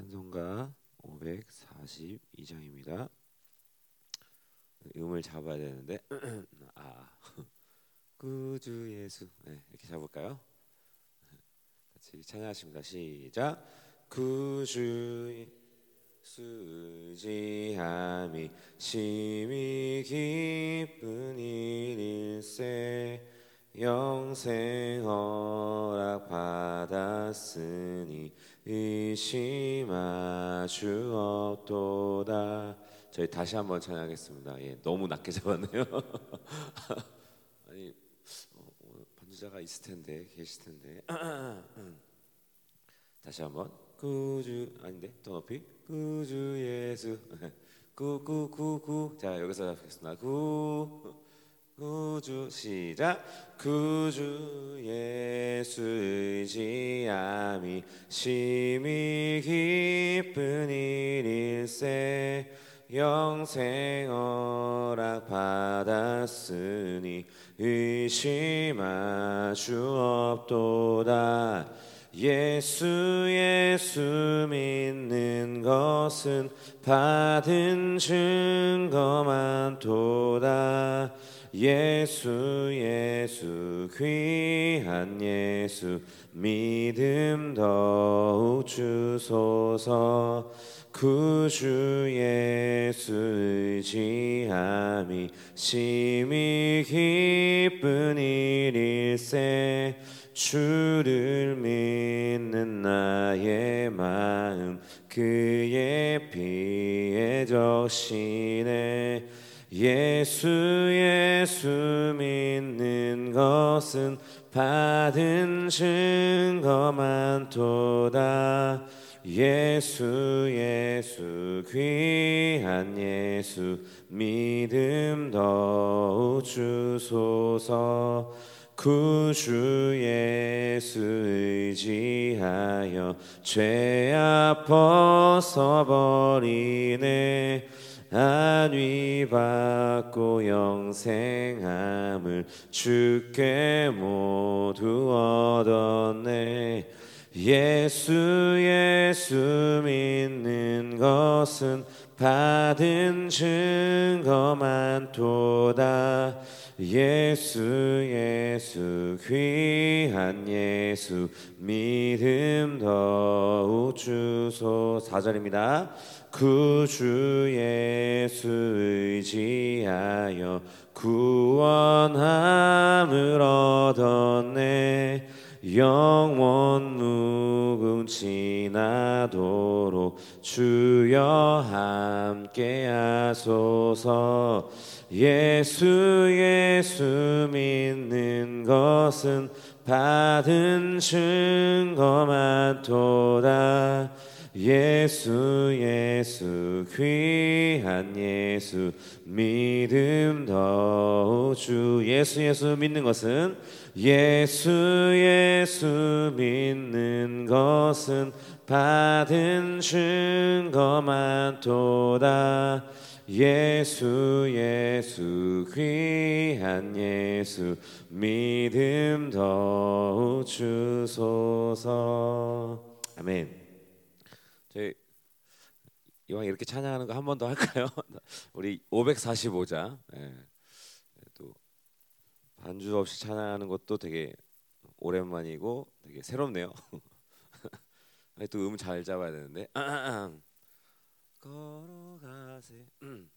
찬송가 542장입니다. 음을 잡아야 되는데 아 구주 예수 네, 이렇게 잡을까요? 같이 찬양하십니다. 시작 구주 수지함이 심히 기쁜 일일세 영생 허락 받았으니 의심하주 없도다. 저희 다시 한번 찬양하겠습니다. 예, 너무 낮게 잡았네요. 아니 어, 반주자가 있을 텐데 계실 텐데. 다시 한번 구주 아닌데 더 높이 구주 예수 구구구구 자 여기서 잡겠습니다. 구 구주 시작 구주 예수 의지함이 심히 기쁜 일일세 영생 허락 받았으니 의심하주 없도다. 예수 예수 믿는 것은 받은 증거만 도다 예수 예수 귀한 예수 믿음 더욱 주소서. 구주 예수 의지함이 심히 기쁜 일일세. 주를 믿는 나의 마음 그의 피에 적시네 예수 예수 믿는 것은 받은 증거만 도다. 예수 예수 귀한 예수 믿음 더욱 주소서. 구주 예수 의지하여 죄악 벗어버리네 안위 받고 영생함을 주께 모두 얻었네. 예수 예수 믿는 것은 받은 증거만 도다 예수 예수 귀한 예수 믿음 더욱 주소 4절입니다. 구주 예수 의지하여 구원함을 얻었네. 영원 무궁 지나도록 주여 함께 하소서 예수 예수 믿는 것은 받은 증거만 도다. 예수 예수 귀한 예수 믿음 더욱 주. 예수 예수 믿는 것은 예수 예수 믿는 것은 받은 증거만 도다 예수 예수 귀한 예수 믿음 더욱 주소서 아멘 저희 이왕 이렇게 찬양하는 거 한 번 더 할까요? 우리 545장 예. 또 반주 없이 찬양하는 것도 되게 오랜만이고 되게 새롭네요. 또 음 잘 잡아야 되는데 걸어가세. 음.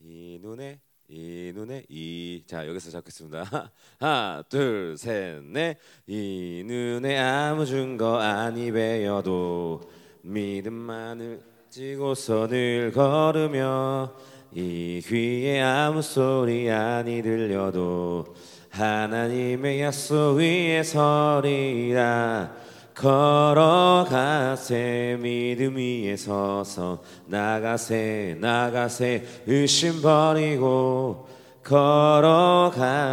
이 눈에 이 눈에 이 자 여기서 잡겠습니다. 하나 둘 셋 넷 이 눈에 아무 증거 아니 배여도 믿음만을 지고서 늘 걸으며 이 귀에 아무 소리 아니 들려도 하나님의 약속 위에 서리라 걸어가세 믿음 위에 서서 나가세 나가세 의심 버리고 걸어가세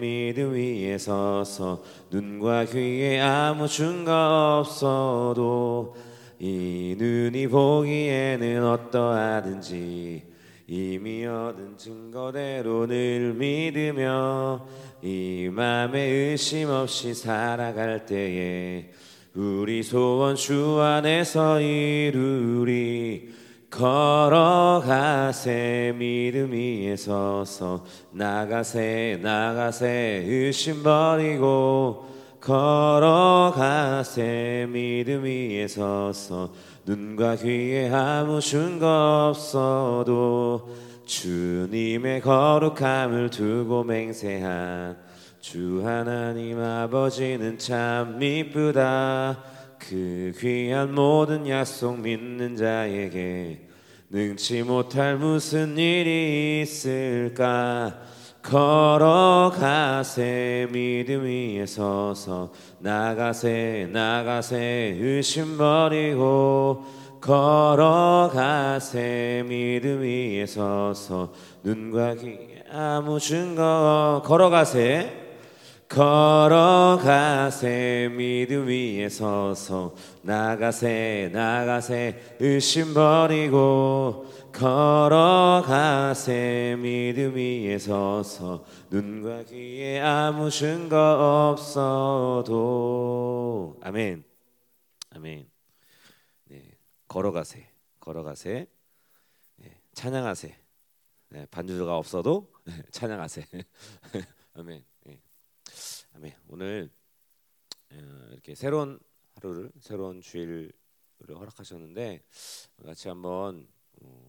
믿음 위에 서서 눈과 귀에 아무 증거 없어도 이 눈이 보기에는 어떠하든지 이미 얻은 증거대로 늘 믿으며 이 맘에 의심 없이 살아갈 때에 우리 소원 주 안에서 이루리 걸어가세 믿음 위에 서서 나가세 나가세 의심 버리고 걸어가세 믿음 위에 서서 눈과 귀에 아무 증거 없어도 주님의 거룩함을 두고 맹세한 주 하나님 아버지는 참 미쁘다. 그 귀한 모든 약속 믿는 자에게 능치 못할 무슨 일이 있을까 걸어가세 믿음 위에 서서. 나가세 나가세 의심 버리고 걸어가세 믿음 위에 서서. 눈과 귀에 아무 증거 걸어가세. 걸어가세 믿음 위에 서서. 나가세 나가세 의심 버리고 걸어가세 믿음 위에 서서 눈과 귀에 아무 증거 없어도. 아멘. 아멘. 네, 걸어가세 걸어가세. 네, 찬양하세. 네, 반주가 없어도 네, 찬양하세. 아멘. 아멘. 오늘 어, 이렇게 새로운 하루를 새로운 주일을 허락하셨는데 같이 한번 어,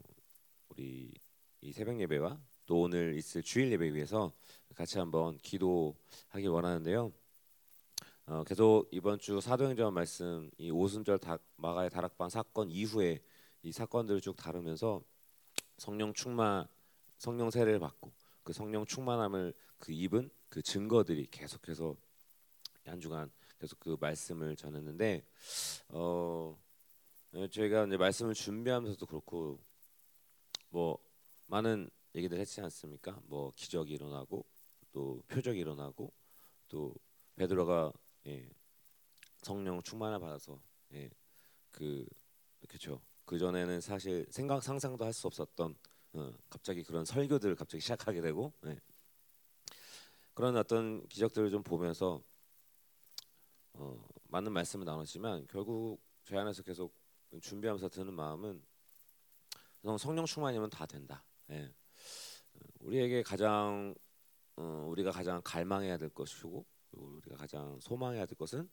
우리 이 새벽 예배와 또 오늘 있을 주일 예배 위해서 같이 한번 기도하길 원하는데요. 어, 계속 이번 주 사도행전 말씀 이 오순절 다, 마가의 다락방 사건 이후에 이 사건들을 쭉 다루면서 성령 충만 성령 세례를 받고 그 성령 충만함을 그 입은 그 증거들이 계속해서 한 주간 계속 그 말씀을 전했는데 어 저희가 이제 말씀을 준비하면서도 그렇고 뭐 많은 얘기들 했지 않습니까? 뭐 기적이 일어나고 또 표적이 일어나고 또 베드로가 예, 성령 충만을 받아서 예, 그 그렇죠. 그 전에는 사실 생각 상상도 할 수 없었던 어, 갑자기 그런 설교들을 갑자기 시작하게 되고 예. 그런 어떤 기적들을 좀 보면서 어, 많은 말씀을 나눴지만 결국 제 안에서 계속 준비하면서 드는 마음은 성령 충만이면 다 된다. 예. 우리에게 가장 어, 우리가 가장 갈망해야 될 것이고 우리가 가장 소망해야 될 것은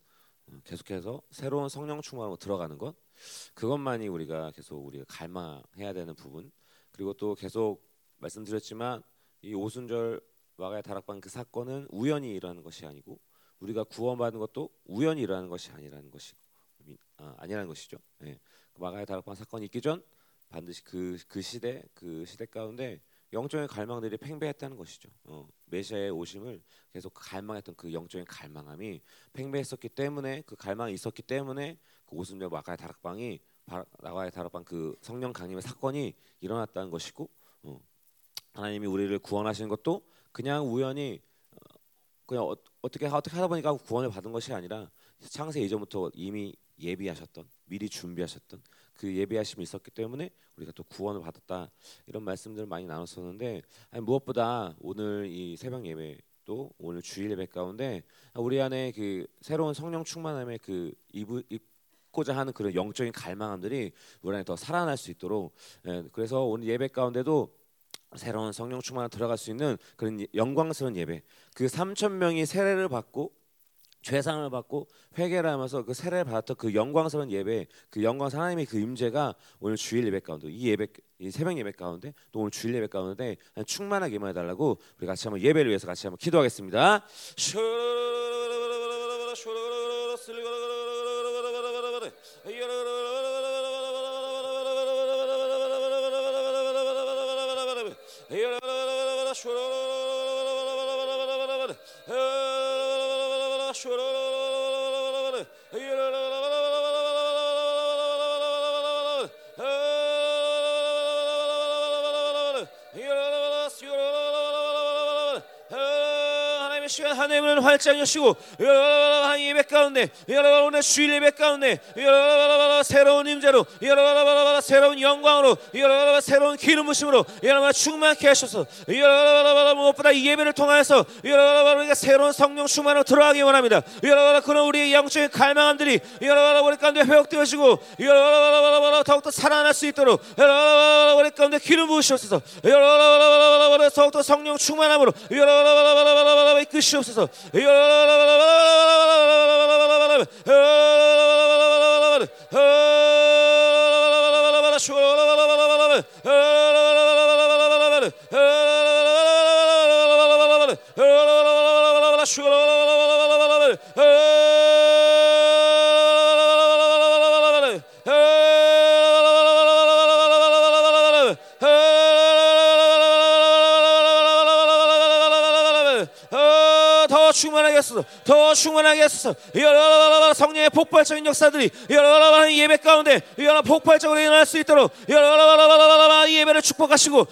어, 계속해서 새로운 성령 충만으로 들어가는 것 그것만이 우리가 계속 우리가 갈망해야 되는 부분 그리고 또 계속 말씀드렸지만 이 오순절 마가의 다락방 그 사건은 우연히 일어나는 것이 아니고 우리가 구원받는 것도 우연히 일어나는 것이 아니라는 것이 아, 아니라는 것이죠. 예. 그 마가의 다락방 사건이 있기 전 반드시 그, 그 시대 그 시대 가운데 영적인 갈망들이 팽배했다는 것이죠. 어, 메시아의 오심을 계속 갈망했던 그 영적인 갈망함이 팽배했었기 때문에 그 갈망이 있었기 때문에 그 오순절 마가의 다락방이 마가의 다락방 그 성령 강림의 사건이 일어났다는 것이고 어, 하나님이 우리를 구원하시는 것도 그냥 우연히 어, 그냥 어, 떻게 어떻게 하다 보니까 구원을 받은 것이 아니라 창세 이전부터 이미 예비하셨던 미리 준비하셨던 그 예비하심이 있었기 때문에 우리가 또 구원을 받았다 이런 말씀들을 많이 나눴었는데 아니, 무엇보다 오늘 이 새벽 예배 또 오늘 주일 예배 가운데 우리 안에 그 새로운 성령 충만함의 그 입을 입고자 하는 그런 영적인 갈망함들이 우리 안에 더 살아날 수 있도록 예, 그래서 오늘 예배 가운데도 새로운 성령 충만을 들어갈 수 있는 그런 영광스러운 예배. 그 3천 명이 세례를 받고 죄상을 받고 회개를 하면서 그 세례를 받았던 그 영광스러운 예배, 그 영광 하나님의 그 임재가 오늘 주일 예배 가운데 이 예배 이 새벽 예배 가운데 또 오늘 주일 예배 가운데 충만하게 임해 달라고 우리 같이 한번 예배를 위해서 같이 한번 기도하겠습니다. 出来了 시간 하나님을 활짝 여시고 한 예배 가운데 오늘 주일 예배 가운데 새로운 임재로 새로운 영광으로 새로운 기름 부심으로 충만케 하셔서 무엇보다 이 예배를 통하여서 우리가 새로운 성령 충만으로 들어가기 원합니다. 그런 우리의 영적인 갈망함들이 우리 가운데 회복되어지고 더욱더 살아날 수 있도록 우리 가운데 기름 부으시옵소서 더욱더 성령 충만함으로 이 충만하게 하소서 더 충만하게 하소서 성령의 폭발적인 역사들이 예배 가운데 폭발적으로 일어날 수 있도록 이 예배를 축복하시고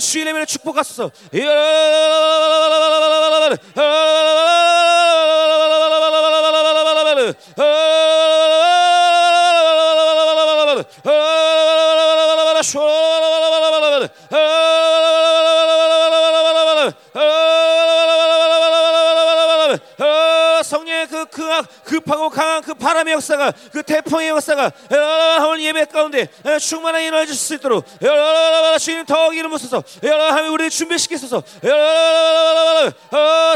주일 예배를 축복하소서 급하고 강한 그 바람의 역사가 그 태풍의 역사가 오늘 예배 가운데 충만하게 일어나실 수 있도록 주님 더 기름 부어서 하나님 우리를 준비시키소서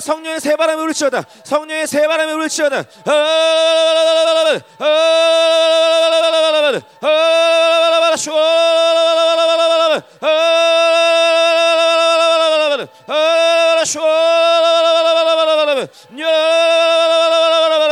성령의 새 바람이 울지어다 성령의 새 바람이 울지어다 하늘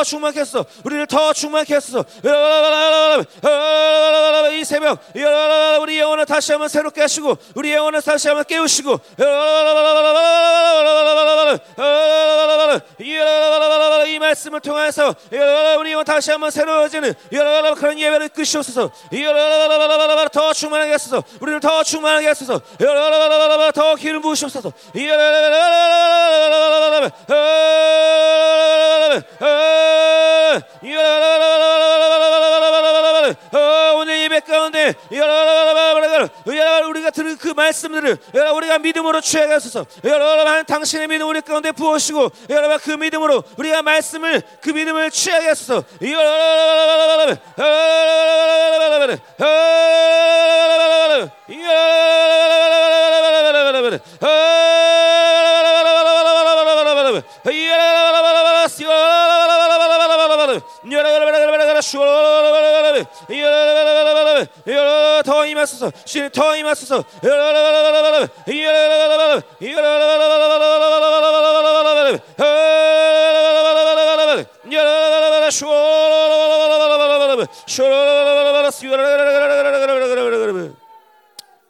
더 충만케 했어. 우리를 더 충만케 했어. 이 새벽 우리 영혼을 다시 한번 새롭게 하시고 우리 영혼을 다시 한번 깨우시고 이 말씀을 통해서 우리 영혼 다시 한번 새로워지는 그런 예배를 끄시옵소서 더 충만하게 하소서 우리를 더 충만하게 하소서 더 기름 부으시옵소서 오늘 예배 가운데 그 말씀들을 우리가 믿음으로 취하겠소서 여러분 당신의 믿음 우리 가운데 부으시고 여러분 그 믿음으로 우리가 말씀을 그 믿음을 취하겠소서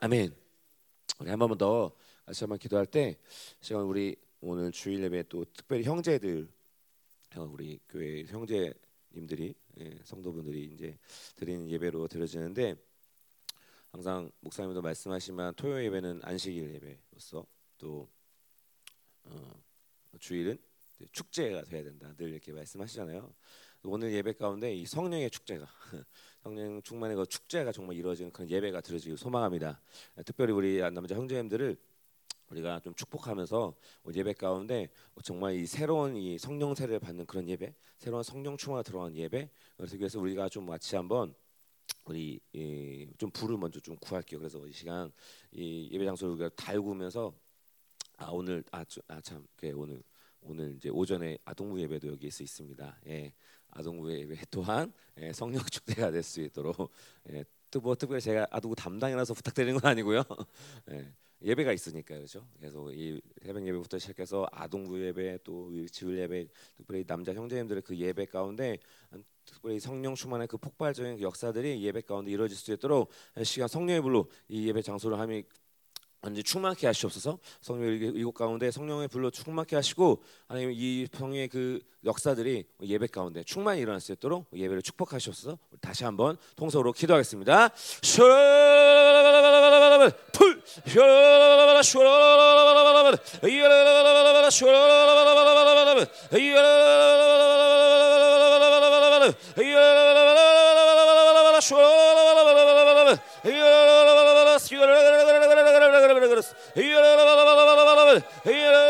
아멘 우리 한 번만 더 다시 한번 기도할 때 시간 우리 오늘 주일 예배 또 특별히 형제들 우리 교회 형제님들이 예, 성도분들이 이제 드리는 예배로 드려지는데 항상 목사님도 말씀하시면 토요 예배는 안식일 예배로서 또 어, 주일은 축제가 돼야 된다 늘 이렇게 말씀하시잖아요. 오늘 예배 가운데 이 성령의 축제가 성령 충만의 그 축제가 정말 이루어지는 그런 예배가 드려지길 소망합니다. 특별히 우리 남자 형제님들을 우리가 좀 축복하면서 예배 가운데 정말 이 새로운 이 성령 세를 받는 그런 예배, 새로운 성령 충만을 들어간 예배. 그래서 우리가 좀 같이 한번 우리 좀 불을 먼저 좀 구할게요. 그래서 이 시간 이 예배 장소를 우리가 달구면서 아 오늘 아참 그 오늘 오늘 이제 오전에 아동부 예배도 여기 있어 있습니다. 예, 아동부 예배 또한 예, 성령 축제가 될 수 있도록 예, 또뭐 특별히 제가 아동부 담당이라서 부탁드리는 건 아니고요. 예, 예배가 있으니까 그렇죠. 그래서 이 새벽 예배부터 시작해서 아동부 예배 또 지울 예배 특별히 남자 형제님들의 그 예배 가운데 특별히 성령 충만의 그 폭발적인 그 역사들이 예배 가운데 이루어질 수 있도록 시간 성령의 불로 이 예배 장소를 함이 언제 충만케 하시옵소서. 성령 이곳 가운데 성령의 불로 충만케 하시고 하나님 이 성령의 그 역사들이 예배 가운데 충만히 일어날 수 있도록 예배를 축복하시옵소서. 다시 한번 통성으로 기도하겠습니다. 풀 Yeah.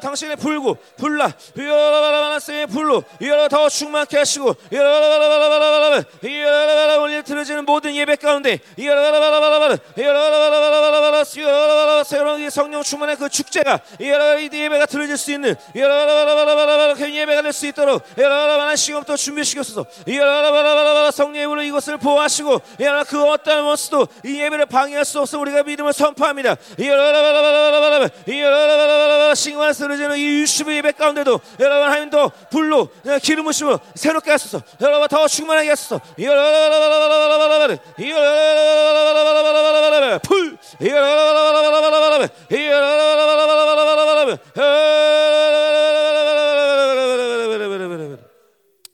당신의 불고 불라. 하나님의 불로. 더 충만케 하시고 올려 들어지는 모든 예배 가운데 새로운 성령 충만의 그 축제가 이 예배가 들어질 수 있는 그 예배가 될 수 있도록 하나님 시간부터 준비시켰소서 성령의 불로 이것을 보호하시고 그 어떠한 원수도 이 예배를 방해할 수 없어 우리가 믿음을 선포합니다 신관 쓰러지는 이 유슈브 예배 가운데도 여러분 하나님도 불로 기름 부심으로 새롭게 하소서 여러분 더 충만하게 하소서 불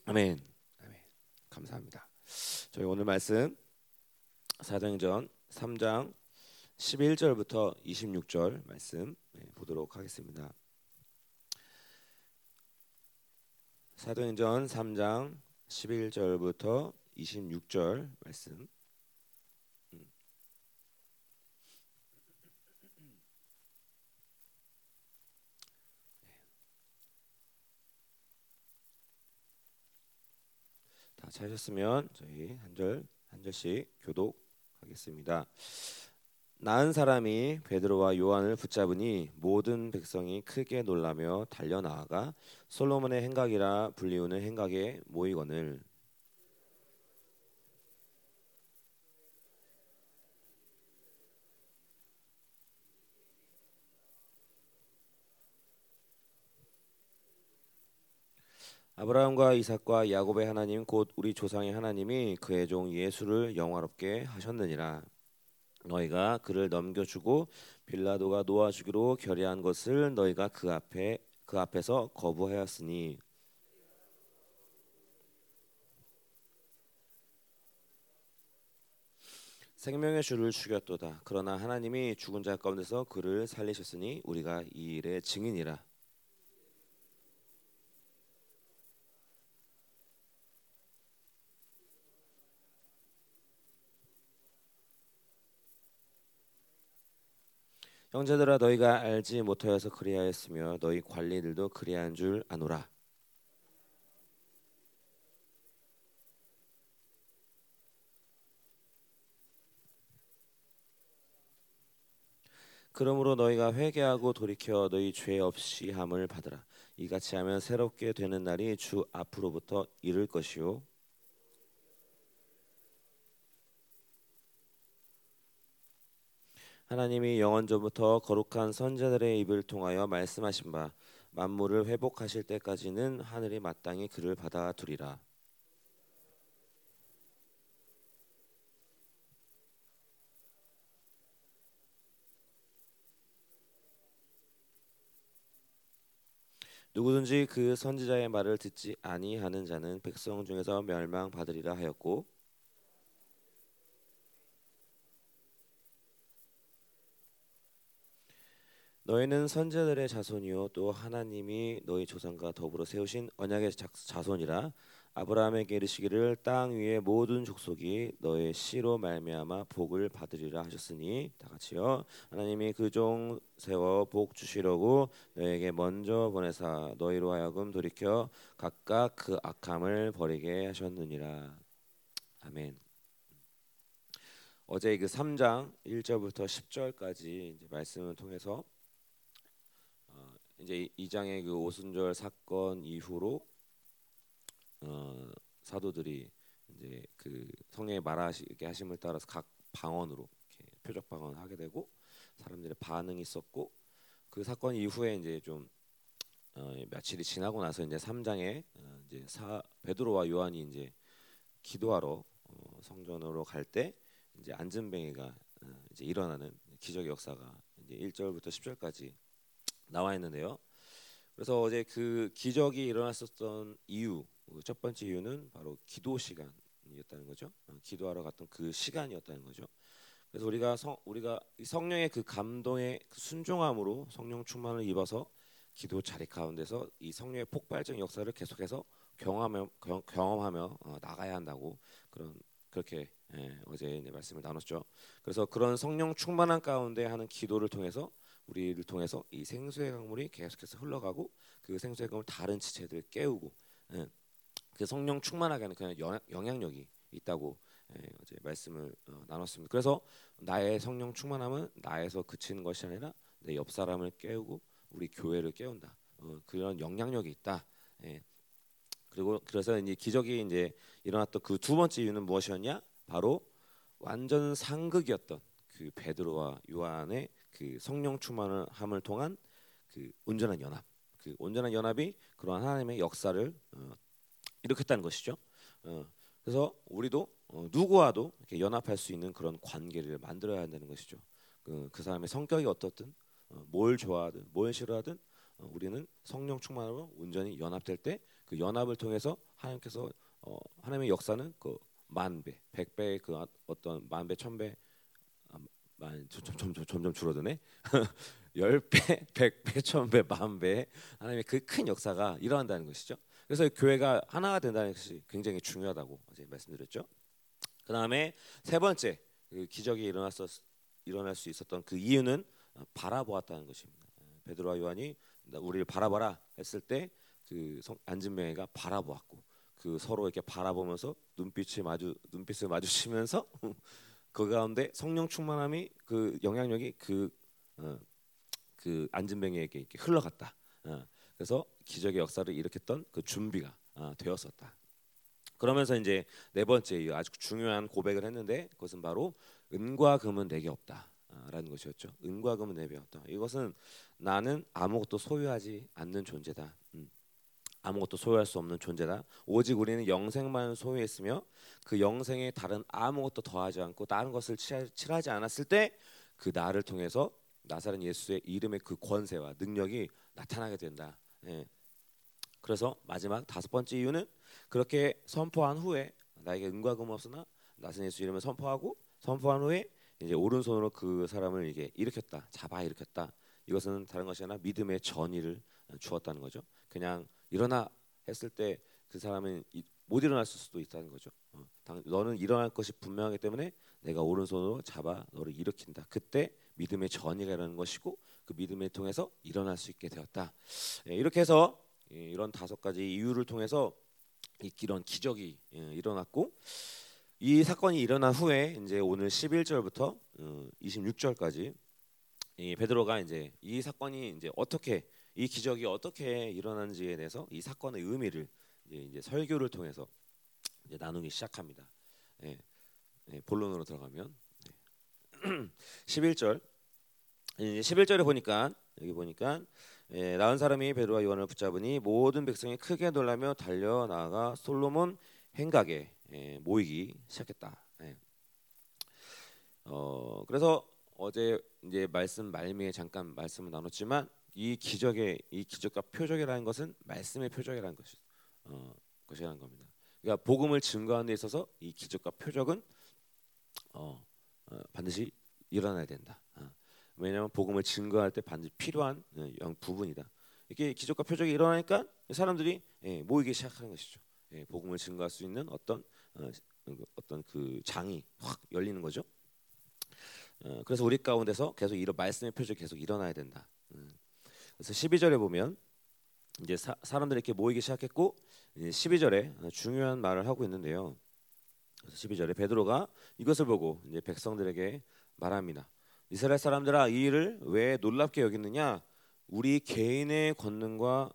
아멘. 감사합니다. 저희 오늘 말씀 사도행전 3장 11절부터 26절 말씀 보도록 하겠습니다. 사도행전 3장 11절부터 26절 말씀. 다 찾으셨으면 저희 한 절 한 절씩 교독하겠습니다. 나은 사람이 베드로와 요한을 붙잡으니 모든 백성이 크게 놀라며 달려 나아가 솔로몬의 행각이라 불리우는 행각에 모이거늘. 아브라함과 이삭과 야곱의 하나님 곧 우리 조상의 하나님이 그의 종 예수를 영화롭게 하셨느니라 너희가 그를 넘겨주고 빌라도가 놓아주기로 결의한 것을 너희가 그 앞에 그 앞에서 거부하였으니 생명의 주를 죽였도다. 그러나 하나님이 죽은 자 가운데서 그를 살리셨으니 우리가 이 일의 증인이라. 형제들아 너희가 알지 못하여서 그리하였으며 너희 관리들도 그리한 줄 아노라. 그러므로 너희가 회개하고 돌이켜 너희 죄 없이 함을 받으라. 이같이 하면 새롭게 되는 날이 주 앞으로부터 이를 것이요 하나님이 영원 전부터 거룩한 선자들의 입을 통하여 말씀하신 바 만물을 회복하실 때까지는 하늘이 마땅히 그를 받아두리라. 누구든지 그 선지자의 말을 듣지 아니하는 자는 백성 중에서 멸망받으리라 하였고 너희는 선제들의 자손이요 또 하나님이 너희 조상과 더불어 세우신 언약의 자손이라 아브라함에게 이르시기를 땅 위의 모든 족속이 너의 씨로 말미암아 복을 받으리라 하셨으니 다 같이요 하나님이 그 종 세워 복 주시려고 너에게 먼저 보내사 너희로 하여금 돌이켜 각각 그 악함을 버리게 하셨느니라 아멘. 어제 그 3장 1절부터 10절까지 이제 말씀을 통해서 어, 이제 이 장의 그 오순절 사건 이후로 어, 사도들이 이제 그 성령의 말하시게 하심을 따라서 각 방언으로 이렇게 표적 방언을 하게 되고 사람들의 반응이 있었고 그 사건 이후에 이제 좀 어, 며칠이 지나고 나서 이제 3장에 어, 이제 사 베드로와 요한이 이제 기도하러 어, 성전으로 갈 때 이제 안전뱅이가 어, 이제 일어나는 기적 역사가 이제 1절부터 10절까지 나와 있는데요. 그래서 어제 그 기적이 일어났었던 이유 그첫 번째 이유는 바로 기도 시간이었다는 거죠. 어, 기도하러 갔던 그 시간이었다는 거죠. 그래서 우리가 성 우리가 성령의 그 감동의 그 순종함으로 성령 충만을 입어서 기도 자리 가운데서 이 성령의 폭발적 역사를 계속해서 경험하며 경 험하며 어, 나가야 한다고 그런 그렇게 예, 어제 말씀을 나눴죠. 그래서 그런 성령 충만한 가운데 하는 기도를 통해서 우리를 통해서 이 생수의 강물이 계속해서 흘러가고 그 생수의 강물 다른 지체들을 깨우고 예, 그 성령 충만하게 하는 그냥 영향력이 있다고 예, 어제 말씀을 어, 나눴습니다. 그래서 나의 성령 충만함은 나에서 그치는 것이 아니라 내 옆 사람을 깨우고 우리 교회를 깨운다. 어, 그런 영향력이 있다. 예. 그리고 그래서 이제 기적이 이제 일어났던 그 두 번째 이유는 무엇이었냐? 바로 완전 상극이었던 그 베드로와 요한의 그 성령 충만함을 통한 그 온전한 연합, 그 온전한 연합이 그러한 하나님의 역사를 어, 일으켰다는 것이죠. 어, 그래서 우리도 어, 누구와도 이렇게 연합할 수 있는 그런 관계를 만들어야 한다는 것이죠. 그, 그 사람의 성격이 어떻든 어, 뭘 좋아하든 뭘 싫어하든 어, 우리는 성령 충만으로 온전히 연합될 때 그 연합을 통해서 하나님께서 어, 하나님의 역사는 그 만배, 백배의 그 어떤 만배, 천배, 아, 만 점점 점점 점점 줄어드네. 열 배, 백 배, 천 배, 만 배, 하나님의 그 큰 역사가 일어난다는 것이죠. 그래서 교회가 하나가 된다는 것이 굉장히 중요하다고 어제 말씀드렸죠. 그 다음에 세 번째 그 기적이 일어났었 일어날 수 있었던 그 이유는 바라보았다는 것입니다. 베드로와 요한이 우리를 바라봐라 했을 때 그 안진명이가 바라보았고 그 서로 이렇게 바라보면서 눈빛이 마주 눈빛을 마주치면서 그 가운데 성령 충만함이 그 영향력이 그 어, 그 안진뱅이에게 이렇게 흘러갔다. 어, 그래서 기적의 역사를 일으켰던 그 준비가 어, 되었었다. 그러면서 이제 네 번째 아주 중요한 고백을 했는데 그것은 바로 은과 금은 내게 없다라는 것이었죠. 은과 금은 내게 없다. 이것은 나는 아무것도 소유하지 않는 존재다. 음. 아무것도 소유할 수 없는 존재다. 오직 우리는 영생만 소유했으며 그 영생에 다른 아무것도 더하지 않고 다른 것을 칠하지 않았을 때 그 나를 통해서 나사렛 예수의 이름의 그 권세와 능력이 나타나게 된다. 예. 그래서 마지막 다섯 번째 이유는 그렇게 선포한 후에 나에게 은과 금 없으나 나사렛 예수 이름을 선포하고 선포한 후에 이제 오른손으로 그 사람을 이게 일으켰다. 잡아 일으켰다. 이것은 다른 것이 아니라 믿음의 전의를 주었다는 거죠. 그냥 일어나 했을 때 그 사람은 못 일어날 수도 있다는 거죠. 어, 너는 일어날 것이 분명하기 때문에 내가 오른손으로 잡아 너를 일으킨다. 그때 믿음의 전이가 일어나는 것이고 그 믿음을 통해서 일어날 수 있게 되었다. 예, 이렇게 해서 예, 이런 다섯 가지 이유를 통해서 이런 기적이 예, 일어났고 이 사건이 일어난 후에 이제 오늘 11절부터 26절까지 어, 베드로가 이제 이 사건이 이제 어떻게 이 기적이 어떻게 일어난지에 대해서 이 사건의 의미를 이제, 설교를 통해서 이제 나누기 시작합니다. 예, 예, 본론으로 들어가면 네. 11절 이제 11절에 보니까 여기 보니까 예, 나은 사람이 베드로와 요한을 붙잡으니 모든 백성이 크게 놀라며 달려 나아가 솔로몬 행각에 예, 모이기 시작했다. 예. 어, 그래서 어제 이제 말씀 말미에 잠깐 말씀을 나눴지만 이 기적의 이 기적과 표적이라는 것은 말씀의 표적이라는 것이 어, 것이라는 겁니다. 그러니까 복음을 증거하는 데 있어서 이 기적과 표적은 어, 어, 반드시 일어나야 된다. 어. 왜냐하면 복음을 증거할 때 반드시 필요한 어, 부분이다. 이렇게 기적과 표적이 일어나니까 사람들이 예, 모이기 시작하는 것이죠. 예, 복음을 증거할 수 있는 어떤 어, 어떤 그 장이 확 열리는 거죠. 어, 그래서 우리 가운데서 계속 이런 말씀의 표적이 계속 일어나야 된다. 음. 그래서 12절에 보면 이제 사, 람들이 이렇게 모이기 시작했고 12절에 중요한 말을 하고 있는데요. 그래서 12절에 베드로가 이것을 보고 이제 백성들에게 말합니다. 이스라엘 사람들아 이 일을 왜 놀랍게 여기느냐? 우리 개인의 권능과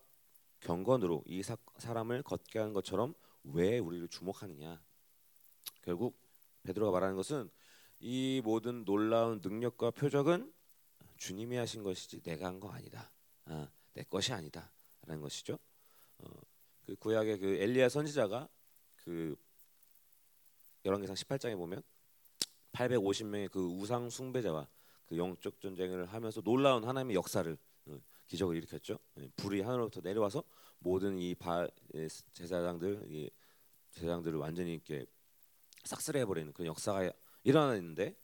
경건으로 이 사, 사람을 걷게 한 것처럼 왜 우리를 주목하느냐? 결국 베드로가 말하는 것은 이 모든 놀라운 능력과 표적은 주님이 하신 것이지 내가 한 거 아니다. 아, 내 것이 아니다라는 것이죠. 어, 그 구약의 그 엘리야 선지자가 그 열왕기상 18장에 보면 850명의 그 우상 숭배자와 그 영적 전쟁을 하면서 놀라운 하나님의 역사를 어, 기적을 일으켰죠. 예, 불이 하늘로부터 내려와서 모든 이바 예, 제사장들 이 제사장들을 완전히 이렇게 싹쓸이 해버리는 그런 역사가 일어나는데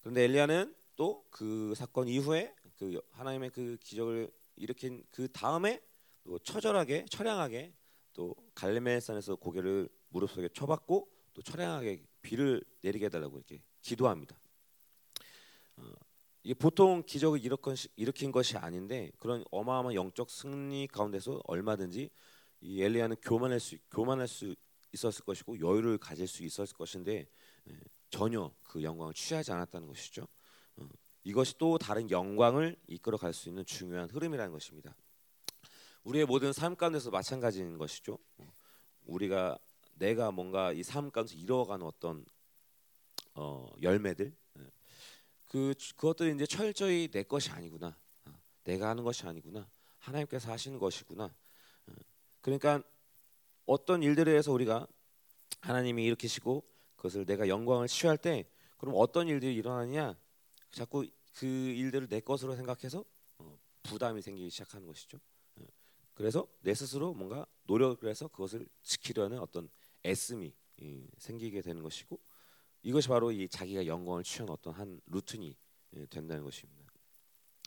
그런데 엘리야는 또 그 사건 이후에 그 하나님의 그 기적을 일으킨 그 다음에 또 처절하게 처량하게 또 갈멜산에서 고개를 무릎 속에 쳐박고 또 처량하게 비를 내리게 해달라고 이렇게 기도합니다. 어, 이게 보통 기적을 일으킨 것이 아닌데 그런 어마어마한 영적 승리 가운데서 얼마든지 이 엘리야는 교만할 수 교만할 수 있었을 것이고 여유를 가질 수 있었을 것인데 예, 전혀 그 영광을 취하지 않았다는 것이죠. 어, 이것이 또 다른 영광을 이끌어 갈 수 있는 중요한 흐름이라는 것입니다. 우리의 모든 삶 가운데서 마찬가지인 것이죠. 어, 우리가 내가 뭔가 이 삶 가운데서 이뤄가는 어떤 어, 열매들 예, 그 그것들이 이제 철저히 내 것이 아니구나. 어, 내가 하는 것이 아니구나. 하나님께서 하시는 것이구나. 그러니까 어떤 일들에 대해서 우리가 하나님이 일으키시고 그것을 내가 영광을 취할 때 그럼 어떤 일들이 일어나냐? 자꾸 그 일들을 내 것으로 생각해서 어, 부담이 생기기 시작하는 것이죠. 어, 그래서 내 스스로 뭔가 노력을 해서 그것을 지키려는 어떤 애씀이 생기게 되는 것이고 이것이 바로 이 자기가 영광을 취한 어떤 한 루틴이 예, 된다는 것입니다.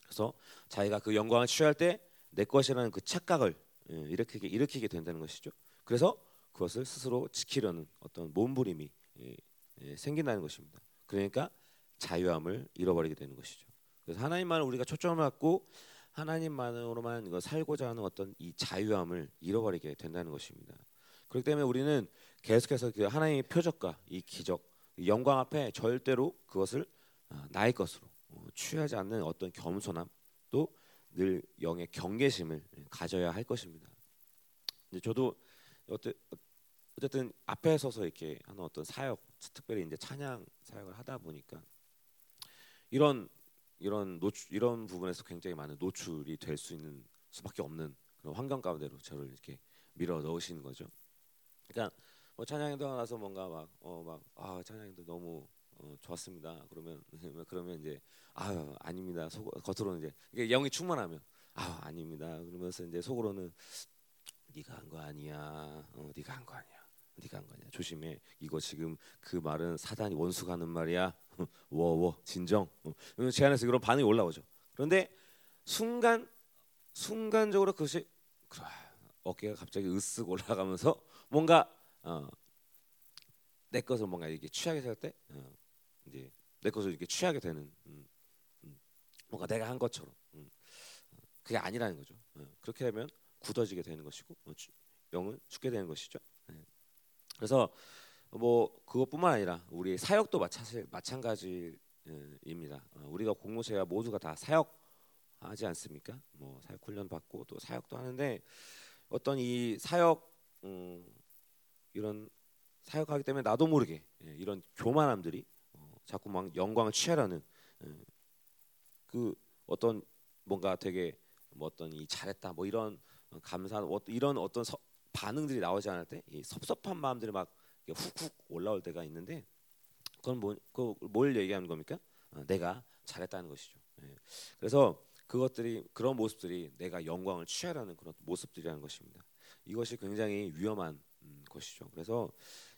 그래서 자기가 그 영광을 취할 때 내 것이라는 그 착각을 예, 일으키게 일으키게 된다는 것이죠. 그래서 그것을 스스로 지키려는 어떤 몸부림이 예, 예, 생긴다는 것입니다. 그러니까 자유함을 잃어버리게 되는 것이죠. 그래서 하나님만 우리가 초점을 갖고 하나님만으로만 이거 살고자 하는 어떤 이 자유함을 잃어버리게 된다는 것입니다. 그렇기 때문에 우리는 계속해서 그 하나님의 표적과 이 기적, 이 영광 앞에 절대로 그것을 아, 나의 것으로 어, 취하지 않는 어떤 겸손함 또 늘 영의 경계심을 가져야 할 것입니다. 이제 저도 어쨌든 앞에 서서 이렇게 하는 어떤 사역, 특별히 이제 찬양 사역을 하다 보니까 이런 이런 노출 이런 부분에서 굉장히 많은 노출이 될 수 있는 수밖에 없는 그런 환경 가운데로 저를 이렇게 밀어 넣으시는 거죠. 그러니까 뭐 찬양도 나서 뭔가 막 어 막 아 찬양도 너무 어, 좋았습니다. 그러면 그러면 이제 아 아닙니다. 속 겉으로는 이제 이게 영이 충만하면 아 아닙니다. 그러면서 이제 속으로는 네가 한 거 아니야. 어, 네가 한 거 아니야. 네가 한거 아니야. 조심해. 이거 지금 그 말은 사단이 원수가 하는 말이야. 워워 진정. 어. 제 안에서 그런 반응이 올라오죠. 그런데 순간 순간적으로 그것이 어깨가 갑자기 으쓱 올라가면서 뭔가 어, 내 것을 뭔가 이렇게 취하게 될 때 어, 이제 내 것을 이렇게 취하게 되는 음, 음, 뭔가 내가 한 것처럼 음, 그게 아니라는 거죠. 어, 그렇게 되면 굳어지게 되는 것이고 어, 영은 죽게 되는 것이죠. 네. 그래서 뭐 그것뿐만 아니라 우리 사역도 마찬가지입니다. 어, 우리가 공무체가 모두가 다 사역 하지 않습니까? 뭐 사역 훈련 받고 또 사역도 하는데 어떤 이 사역 음, 이런 사역하기 때문에 나도 모르게 예, 이런 교만함들이 어, 자꾸 막 영광을 취하려는 예, 그 어떤 뭔가 되게 뭐 어떤 이 잘했다 뭐 이런 감사 어, 이런 어떤 서, 반응들이 나오지 않을 때 섭섭한 마음들이 막 훅훅 올라올 때가 있는데 그건 뭐, 그뭘 얘기하는 겁니까? 어, 내가 잘했다는 것이죠. 예. 그래서 그것들이 그런 모습들이 내가 영광을 취하라는 그런 모습들이라는 것입니다. 이것이 굉장히 위험한 음, 것이죠. 그래서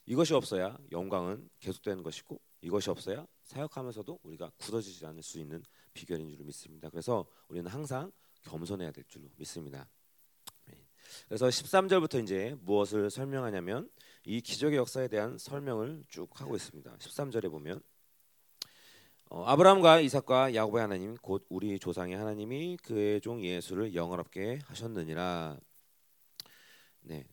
이것이 없어야 영광은 계속되는 것이고 이것이 없어야 사역하면서도 우리가 굳어지지 않을 수 있는 비결인 줄 믿습니다. 그래서 우리는 항상 겸손해야 될 줄로 믿습니다. 그래서 13절부터 이제 무엇을 설명하냐면 이 기적의 역사에 대한 설명을 쭉 하고 있습니다. 13절에 보면 어, 아브라함과 이삭과 야곱의 하나님 곧 우리 조상의 하나님이 그의 종 예수를 영원롭게 하셨느니라. 네.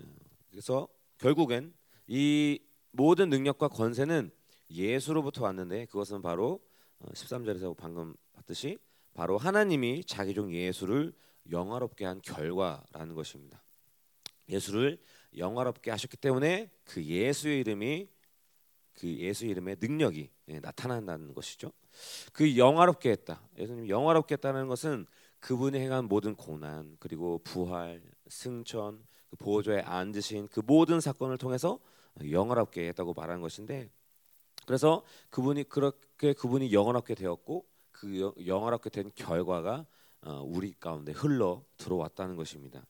어, 그래서 결국엔 이 모든 능력과 권세는 예수로부터 왔는데 그것은 바로 13절에서 어, 방금 봤듯이 바로 하나님이 자기 종 예수를 영화롭게 한 결과라는 것입니다. 예수를 영화롭게 하셨기 때문에 그 예수의 이름이 그 예수 이름의 능력이 예, 나타난다는 것이죠. 그 영화롭게 했다. 예수님 영화롭게 했다는 것은 그분이 행한 모든 고난 그리고 부활, 승천, 그 보호자에 앉으신 그 모든 사건을 통해서 영화롭게 했다고 말하는 것인데 그래서 그분이 그렇게 그분이 영원롭게 되었고 그 영원롭게 된 결과가 어, 우리 가운데 흘러 들어왔다는 것입니다.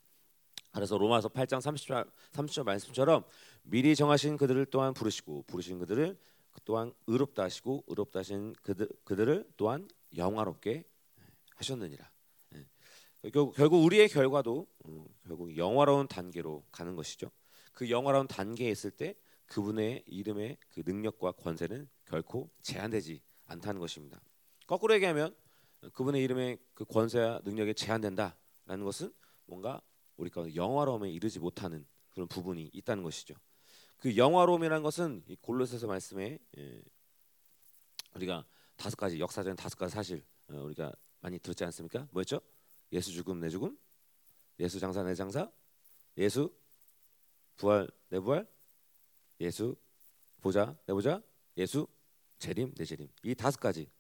그래서 로마서 8장 30절 30절 말씀처럼 미리 정하신 그들을 또한 부르시고 부르신 그들을 또한 의롭다 하시고 의롭다 하신 그들 그들을 또한 영화롭게 하셨느니라. 예. 결국, 우리의 결과도 어, 결국 영화로운 단계로 가는 것이죠. 그 영화로운 단계에 있을 때 그분의 이름의 그 능력과 권세는 결코 제한되지 않다는 것입니다. 거꾸로 얘기하면 그분의 이름의 그 권세와 능력이 제한된다라는 것은 뭔가 우리가 영화로움에 이르지 못하는 그런 부분이 있다는 것이죠. 그 영화로움이라는 것은 골로새서 말씀에 예, 우리가 다섯 가지 역사적인 다섯 가지 사실 어, 우리가 많이 들었지 않습니까? 뭐였죠? 예수 죽음 내 죽음, 예수 장사 내 장사, 예수 부활 내 부활, 예수 보자 내 보자, 예수 재림 내 재림 이 다섯 가지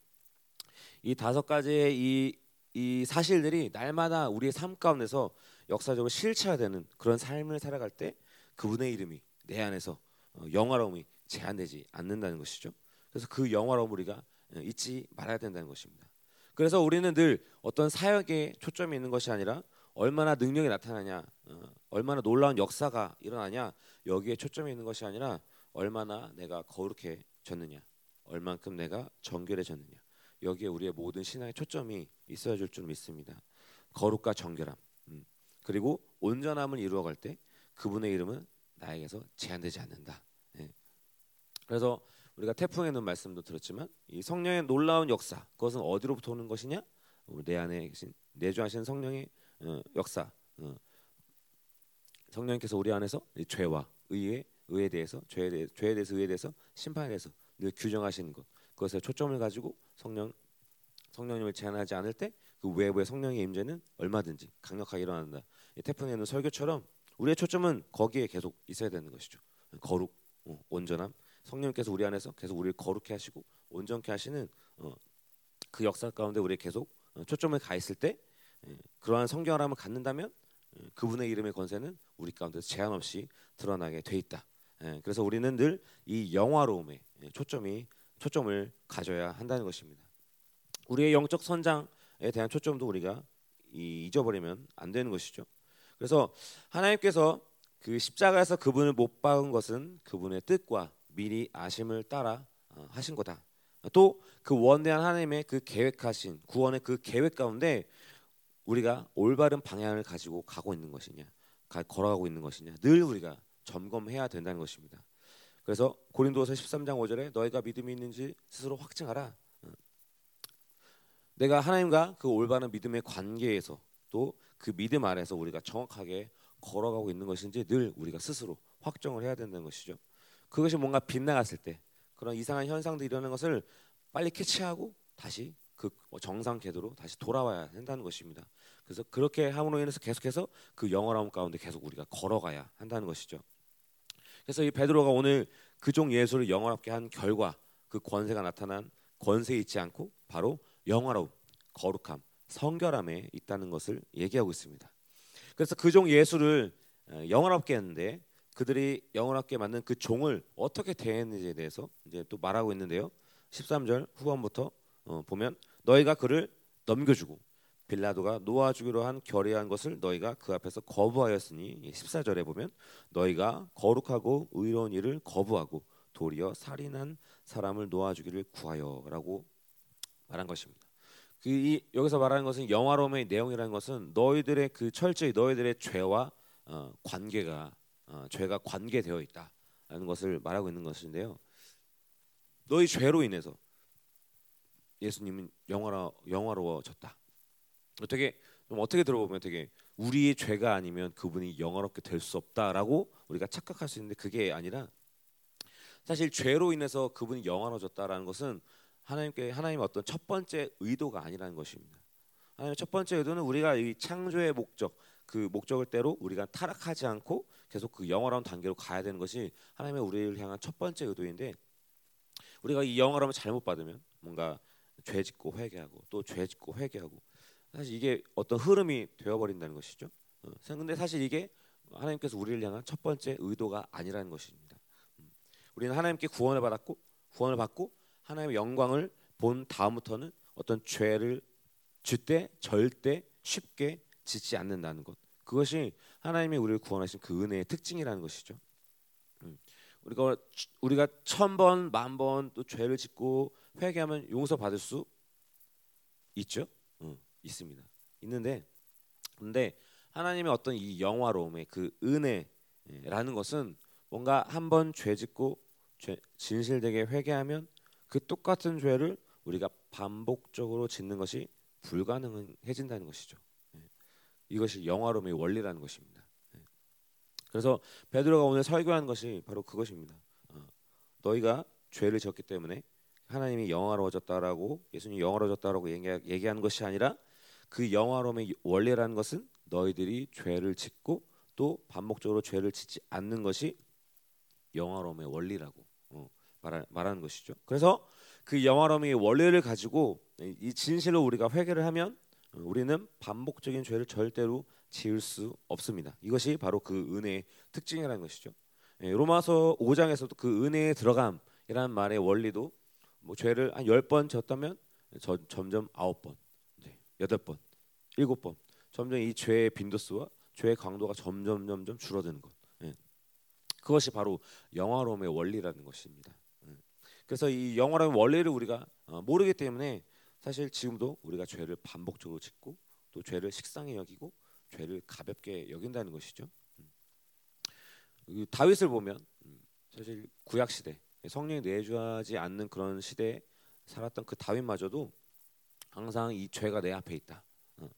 이 다섯 가지의 이, 이 사실들이 날마다 우리의 삶 가운데서 역사적으로 실체화되는 그런 삶을 살아갈 때 그분의 이름이 내 안에서 어, 영화로움이 제한되지 않는다는 것이죠. 그래서 그 영화로움 우리가 어, 잊지 말아야 된다는 것입니다. 그래서 우리는 늘 어떤 사역에 초점이 있는 것이 아니라 얼마나 능력이 나타나냐, 어, 얼마나 놀라운 역사가 일어나냐 여기에 초점이 있는 것이 아니라 얼마나 내가 거룩해졌느냐, 얼만큼 내가 정결해졌느냐 여기에 우리의 모든 신앙의 초점이 있어야 줄줄 믿습니다. 거룩과 정결함 음. 그리고 온전함을 이루어갈 때 그분의 이름은 나에게서 제한되지 않는다. 예. 그래서 우리가 태풍의 눈 말씀도 들었지만 이 성령의 놀라운 역사 그것은 어디로부터 오는 것이냐? 내 안에 계신 내주하신 성령의 어, 역사. 어. 성령께서 우리 안에서 죄와 의에 의에 대해서 죄에, 대해, 대해 서 의에 대해서 심판에 대해서 늘 규정하시는 것. 그것에 초점을 가지고 성령 성령님을 제한하지 않을 때 그 외부의 성령의 임재는 얼마든지 강력하게 일어난다. 있는 설교처럼 우리의 초점은 거기에 계속 있어야 되는 것이죠. 거룩, 어, 온전함. 성령께서 우리 안에서 계속 우리를 거룩해 하시고 온전케 하시는 어, 그 역사 가운데 우리 계속 어, 초점을 가 있을 때 예, 그러한 성경함을 갖는다면 예, 그분의 이름의 권세는 우리 가운데 제한 없이 드러나게 돼 있다. 예, 그래서 우리는 늘 이 영화로움에 초점이 초점을 가져야 한다는 것입니다. 우리의 영적 선장에 대한 초점도 우리가 잊어버리면 안 되는 것이죠. 그래서 하나님께서 그 십자가에서 그분을 못 박은 것은 그분의 뜻과 미리 아심을 따라 어, 하신 거다. 또 그 원대한 하나님의 그 계획하신 구원의 그 계획 가운데 우리가 올바른 방향을 가지고 가고 있는 것이냐, 걸어가고 있는 것이냐, 늘 우리가 점검해야 된다는 것입니다. 그래서 고린도서 13장 5절에 너희가 믿음이 있는지 스스로 확증하라. 어. 내가 하나님과 그 올바른 믿음의 관계에서 또 그 믿음 아래서 우리가 정확하게 걸어가고 있는 것인지 늘 우리가 스스로 확정을 해야 된다는 것이죠. 그것이 뭔가 빗나갔을 때 그런 이상한 현상들이 일어나는 것을 빨리 캐치하고 다시 그 정상 궤도로 다시 돌아와야 한다는 것입니다. 그래서 그렇게 함으로 인해서 계속해서 그 영원함 가운데 계속 우리가 걸어가야 한다는 것이죠. 그래서 이 베드로가 오늘 그종 예수를 영원롭게 한 결과 그 권세가 나타난 권세에 있지 않고 바로 영화로움, 거룩함, 성결함에 있다는 것을 얘기하고 있습니다. 그래서 그 종 예수를 어, 영원롭게 했는데 그들이 영원롭게 만든 그 종을 어떻게 대했는지에 대해서 이제 또 말하고 있는데요. 13절 후반부터 어, 보면 너희가 그를 넘겨주고 빌라도가 놓아 주기로 한 결의한 것을 너희가 그 앞에서 거부하였으니 14절에 보면 너희가 거룩하고 의로운 일을 거부하고 도리어 살인한 사람을 놓아 주기를 구하여라고 말한 것입니다. 그 이, 여기서 말하는 것은 영화로움의 내용이라는 것은 너희들의 그 철저히 너희들의 죄와 어, 관계가 어, 죄가 관계되어 있다라는 것을 말하고 있는 것인데요. 너희 죄로 인해서 예수님은 영화로 영화로워졌다. 어떻게 좀 어떻게 들어보면 되게 우리의 죄가 아니면 그분이 영화롭게 될 수 없다라고 우리가 착각할 수 있는데 그게 아니라 사실 죄로 인해서 그분이 영화로워졌다라는 것은 하나님께 하나님의 어떤 첫 번째 의도가 아니라는 것입니다. 하나님의 첫 번째 의도는 우리가 이 창조의 목적 그 목적을 대로 우리가 타락하지 않고 계속 그 영화로운 단계로 가야 되는 것이 하나님의 우리를 향한 첫 번째 의도인데 우리가 이 영화로움을 잘못 받으면 뭔가 죄 짓고 회개하고 또 죄 짓고 회개하고 사실 이게 어떤 흐름이 되어버린다는 것이죠. 어, 근데 사실 이게 하나님께서 우리를 향한 첫 번째 의도가 아니라는 것입니다. 음, 우리는 하나님께 구원을 받았고 구원을 받고 하나님의 영광을 본 다음부터는 어떤 죄를 짓때 절대 쉽게 짓지 않는다는 것. 그것이 하나님이 우리를 구원하신 그 은혜의 특징이라는 것이죠. 음, 우리가 우리가 천 번, 만 번 또 죄를 짓고 회개하면 용서 받을 수 있죠. 어, 있습니다. 있는데 근데 하나님의 어떤 이 영화로움의 그 은혜라는 것은 뭔가 한번 죄짓고 죄, 진실되게 회개하면 그 똑같은 죄를 우리가 반복적으로 짓는 것이 불가능해진다는 것이죠. 예. 이것이 영화로움의 원리라는 것입니다. 예. 그래서 베드로가 오늘 설교한 것이 바로 그것입니다. 어, 너희가 죄를 지었기 때문에 하나님이 영화로워졌다라고 예수님이 영화로워졌다라고 얘기하는 것이 아니라 그 영화로움의 원리라는 것은 너희들이 죄를 짓고 또 반복적으로 죄를 짓지 않는 것이 영화로움의 원리라고 어, 말하는 것이죠. 그래서 그 영화로움의 원리를 가지고 이 진실로 우리가 회개를 하면 우리는 반복적인 죄를 절대로 지을 수 없습니다. 이것이 바로 그 은혜의 특징이라는 것이죠. 예, 로마서 5장에서도 그 은혜에 들어감이라는 말의 원리도 뭐 죄를 한열번 졌다면 저, 점점 아홉 번, 여덟 번, 일곱 번, 점점 이 죄의 빈도수와 죄의 강도가 점점 점점 줄어드는 것. 예. 그것이 바로 영화로움의 원리라는 것입니다. 예. 그래서 이 영화로움의 원리를 우리가 어, 모르기 때문에 사실 지금도 우리가 죄를 반복적으로 짓고 또 죄를 식상히 여기고 죄를 가볍게 여긴다는 것이죠. 음. 다윗을 보면 음, 사실 구약 시대 성령이 내주하지 않는 그런 시대에 살았던 그 다윗마저도 항상 이 죄가 내 앞에 있다. 어,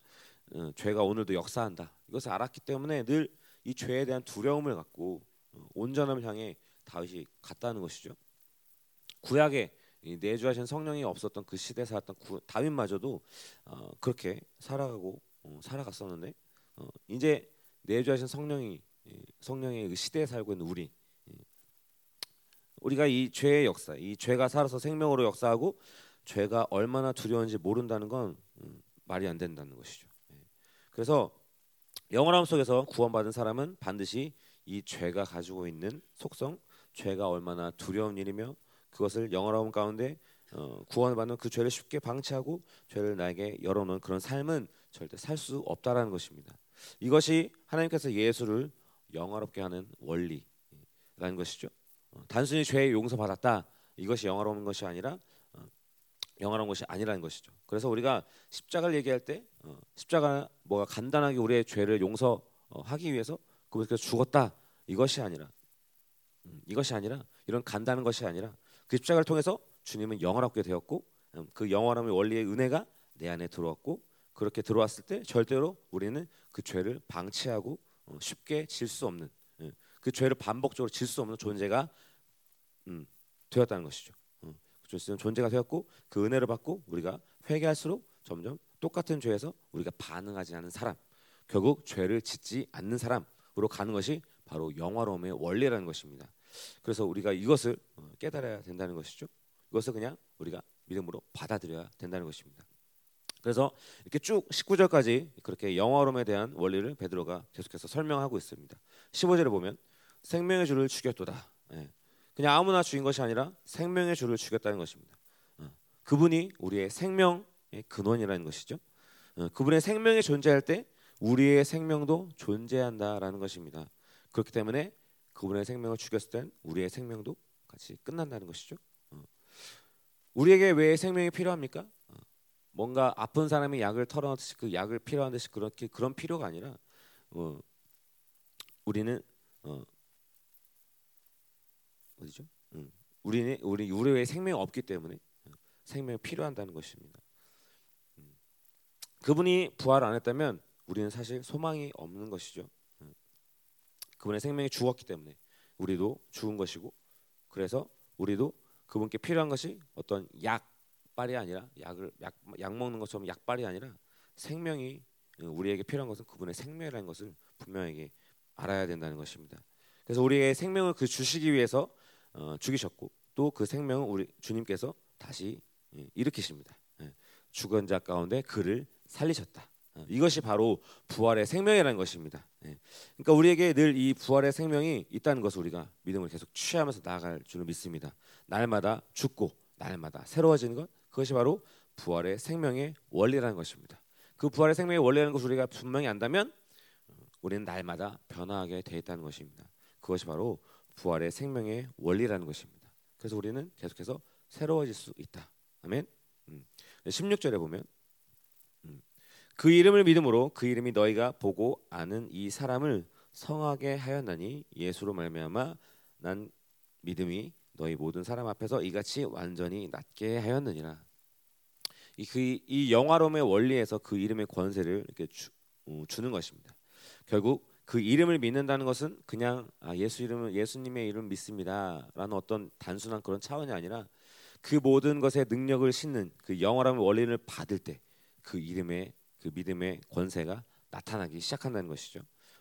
어, 죄가 오늘도 역사한다. 이것을 알았기 때문에 늘 이 죄에 대한 두려움을 갖고 어, 온전함을 향해 다윗이 갔다는 것이죠. 구약에 내주하신 성령이 없었던 그 시대에 살았던 구, 다윗마저도 어, 그렇게 살아가고 어, 살아갔었는데 어, 이제 내주하신 성령이 성령의 그 시대에 살고 있는 우리 우리가 이 죄의 역사, 이 죄가 살아서 생명으로 역사하고 죄가 얼마나 두려운지 모른다는 건 음, 말이 안 된다는 것이죠. 예. 그래서 영원함 속에서 구원받은 사람은 반드시 이 죄가 가지고 있는 속성, 죄가 얼마나 두려운 일이며 그것을 영원함 가운데 어, 구원을 받는 그 죄를 쉽게 방치하고 죄를 나에게 열어놓은 그런 삶은 절대 살 수 없다라는 것입니다. 이것이 하나님께서 예수를 영화롭게 하는 원리라는 것이죠. 어, 단순히 죄의 용서 받았다 이것이 영화로운 것이 아니라 어, 영화로운 것이 아니라는 것이죠. 그래서 우리가 십자가를 얘기할 때 어, 십자가 뭐가 간단하게 우리의 죄를 용서하기 위해서 그분께서 죽었다 이것이 아니라 음, 이것이 아니라 이런 간단한 것이 아니라 그 십자가를 통해서 주님은 영원하게 되었고 음, 그 영원함의 원리의 은혜가 내 안에 들어왔고 그렇게 들어왔을 때 절대로 우리는 그 죄를 방치하고 쉽게 질 수 없는 예, 그 죄를 반복적으로 질 수 없는 존재가 음, 되었다는 것이죠. 음, 그리스도는 존재가 되었고 그 은혜를 받고 우리가 회개할수록 점점 똑같은 죄에서 우리가 반응하지 않는 사람, 결국 죄를 짓지 않는 사람으로 가는 것이 바로 영화로움의 원리라는 것입니다. 그래서 우리가 이것을 어, 깨달아야 된다는 것이죠. 이것을 그냥 우리가 믿음으로 받아들여야 된다는 것입니다. 그래서 이렇게 쭉 19절까지 그렇게 영화로움에 대한 원리를 베드로가 계속해서 설명하고 있습니다. 15절에 보면 생명의 주를 죽였도다. 예. 그냥 아무나 죽인 것이 아니라 생명의 주를 죽였다는 것입니다. 어, 그분이 우리의 생명의 근원이라는 것이죠. 어, 그분의 생명이 존재할 때 우리의 생명도 존재한다라는 것입니다. 그렇기 때문에 그분의 생명을 죽였을 땐 우리의 생명도 같이 끝난다는 것이죠. 어, 우리에게 왜 생명이 필요합니까? 뭔가 아픈 사람이 약을 털어놓듯이 그 약을 필요한 듯이 그렇게 그런 필요가 아니라 어, 우리는 어, 어디죠? 음, 우리는 우리 우리의 생명이 없기 때문에 생명이 필요한다는 것입니다. 음, 그분이 부활 안 했다면 우리는 사실 소망이 없는 것이죠. 음, 그분의 생명이 죽었기 때문에 우리도 죽은 것이고 그래서 우리도 그분께 필요한 것이 어떤 약빨이 아니라 약을 약, 약 먹는 것처럼 약빨이 아니라 생명이 우리에게 필요한 것은 그분의 생명이라는 것을 분명하게 알아야 된다는 것입니다. 그래서 우리의 생명을 그 주시기 위해서 어, 죽이셨고 또 그 생명을 우리 주님께서 다시 예, 일으키십니다. 예, 죽은 자 가운데 그를 살리셨다. 어, 이것이 바로 부활의 생명이라는 것입니다. 예, 그러니까 우리에게 늘 이 부활의 생명이 있다는 것을 우리가 믿음을 계속 취하면서 나아갈 줄을 믿습니다. 날마다 죽고 날마다 새로워지는 것 그것이 바로 부활의 생명의 원리라는 것입니다. 그 부활의 생명의 원리라는 것을 우리가 분명히 안다면 어, 우리는 날마다 변화하게 돼 있다는 것입니다. 그것이 바로 부활의 생명의 원리라는 것입니다. 그래서 우리는 계속해서 새로워질 수 있다. 아멘. 음. 16절에 보면 음. 그 이름을 믿음으로 그 이름이 너희가 보고 아는 이 사람을 성하게 하였나니 예수로 말미암아 난 믿음이 너희 모든 사람 앞에서 이같이 완전히 낫게 하였느니라. 이, 그, 이 영화로움의 원리에서 그 이름의 권세를 이렇게 주, 어, 주는 것입니다. 결국 그 이름을 믿는다는 것은 그냥 아, 예수 이름은 예수님의 이름 믿습니다라는 어떤 단순한 그런 차원이 아니라 그 모든 것에 능력을 싣는 그 영원함의 원리를 받을 때 그 이름의 그 믿음의 권세가 나타나기 시작한다는 것이죠.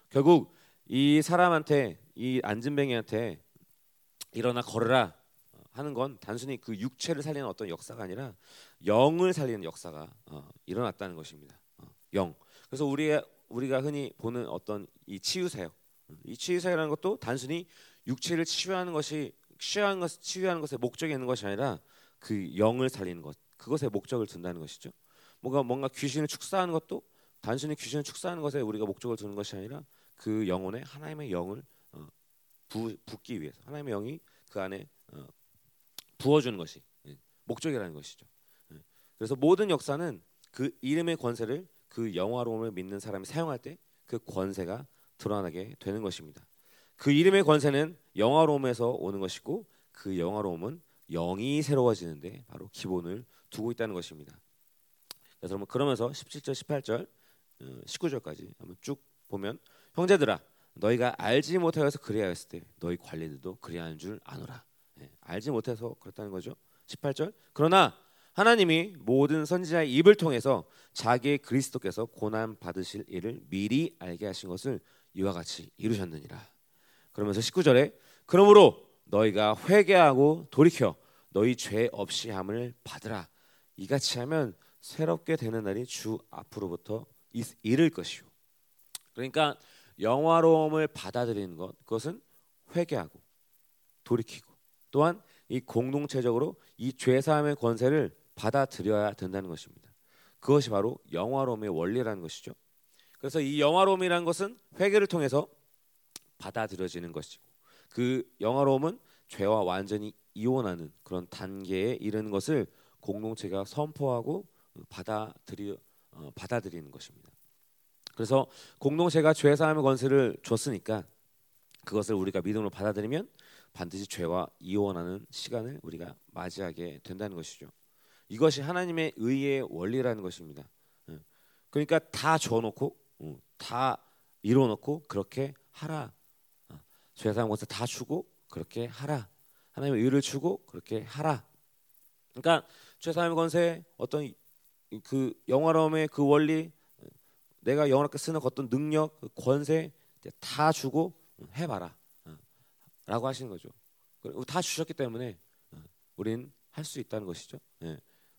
결국 이 사람한테 이 안진뱅이한테 일어나 걸으라 하는 건 단순히 그 육체를 살리는 어떤 역사가 아니라 영을 살리는 역사가 어, 일어났다는 것입니다. 어, 영. 그래서 우리 우리가 흔히 보는 어떤 이 치유 사역, 이 치유 사역이라는 것도 단순히 육체를 치유하는 것이 치유하는 것 치유하는 것에 목적이 있는 것이 아니라 그 영을 살리는 것, 그것에 목적을 둔다는 것이죠. 뭔가 뭔가 귀신을 축사하는 것도 단순히 귀신을 축사하는 것에 우리가 목적을 두는 것이 아니라 그 영혼에 하나님의 영을 어, 부, 붓기 위해서 하나님의 영이 그 안에 어, 부어주는 것이 예, 목적이라는 것이죠. 예. 그래서 모든 역사는 그 이름의 권세를 그 영화로움을 믿는 사람이 사용할 때 그 권세가 드러나게 되는 것입니다. 그 이름의 권세는 영화로움에서 오는 것이고 그 영화로움은 영이 새로워지는데 바로 기본을 두고 있다는 것입니다. 그래서 그러면서 17절, 18절, 19절까지 한번 쭉 보면 형제들아 너희가 알지 못하여서 그리하였을 때 너희 관리들도 그리하는 줄 아노라. 네, 알지 못해서 그렇다는 거죠. 18절. 그러나 하나님이 모든 선지자의 입을 통해서 자기의 그리스도께서 고난 받으실 일을 미리 알게 하신 것을 이와 같이 이루셨느니라. 그러면서 19절에 그러므로 너희가 회개하고 돌이켜 너희 죄 없이 함을 받으라. 이같이 하면 새롭게 되는 날이 주 앞으로부터 이를 것이요. 그러니까 영화로움을 받아들이는 것 그것은 회개하고 돌이키고 또한 이 공동체적으로 이 죄 사함의 권세를 받아들여야 된다는 것입니다. 그것이 바로 영화로움의 원리라는 것이죠. 그래서 이 영화로움이라는 것은 회개를 통해서 받아들여지는 것이고 그 영화로움은 죄와 완전히 이혼하는 그런 단계에 이르는 것을 공동체가 선포하고 받아들이 어, 받아들이는 것입니다. 그래서 공동체가 죄 사함의 권세를 줬으니까 그것을 우리가 믿음으로 받아들이면 반드시 죄와 이혼하는 시간을 우리가 맞이하게 된다는 것이죠. 이것이 하나님의 의의 원리라는 것입니다. 예. 그러니까 다 줘놓고 어, 다 이뤄놓고 그렇게 하라. 어, 죄사한 것을 다 주고 그렇게 하라. 하나님의 의를 주고 그렇게 하라. 그러니까 죄사함의 권세 어떤 그 영화로움의 그 원리 내가 영화롭게 쓰는 어떤 능력 그 권세 다 주고 해봐라 어, 라고 하시는 거죠 다 주셨기 때문에 우린 할 수 있다는 것이죠 예.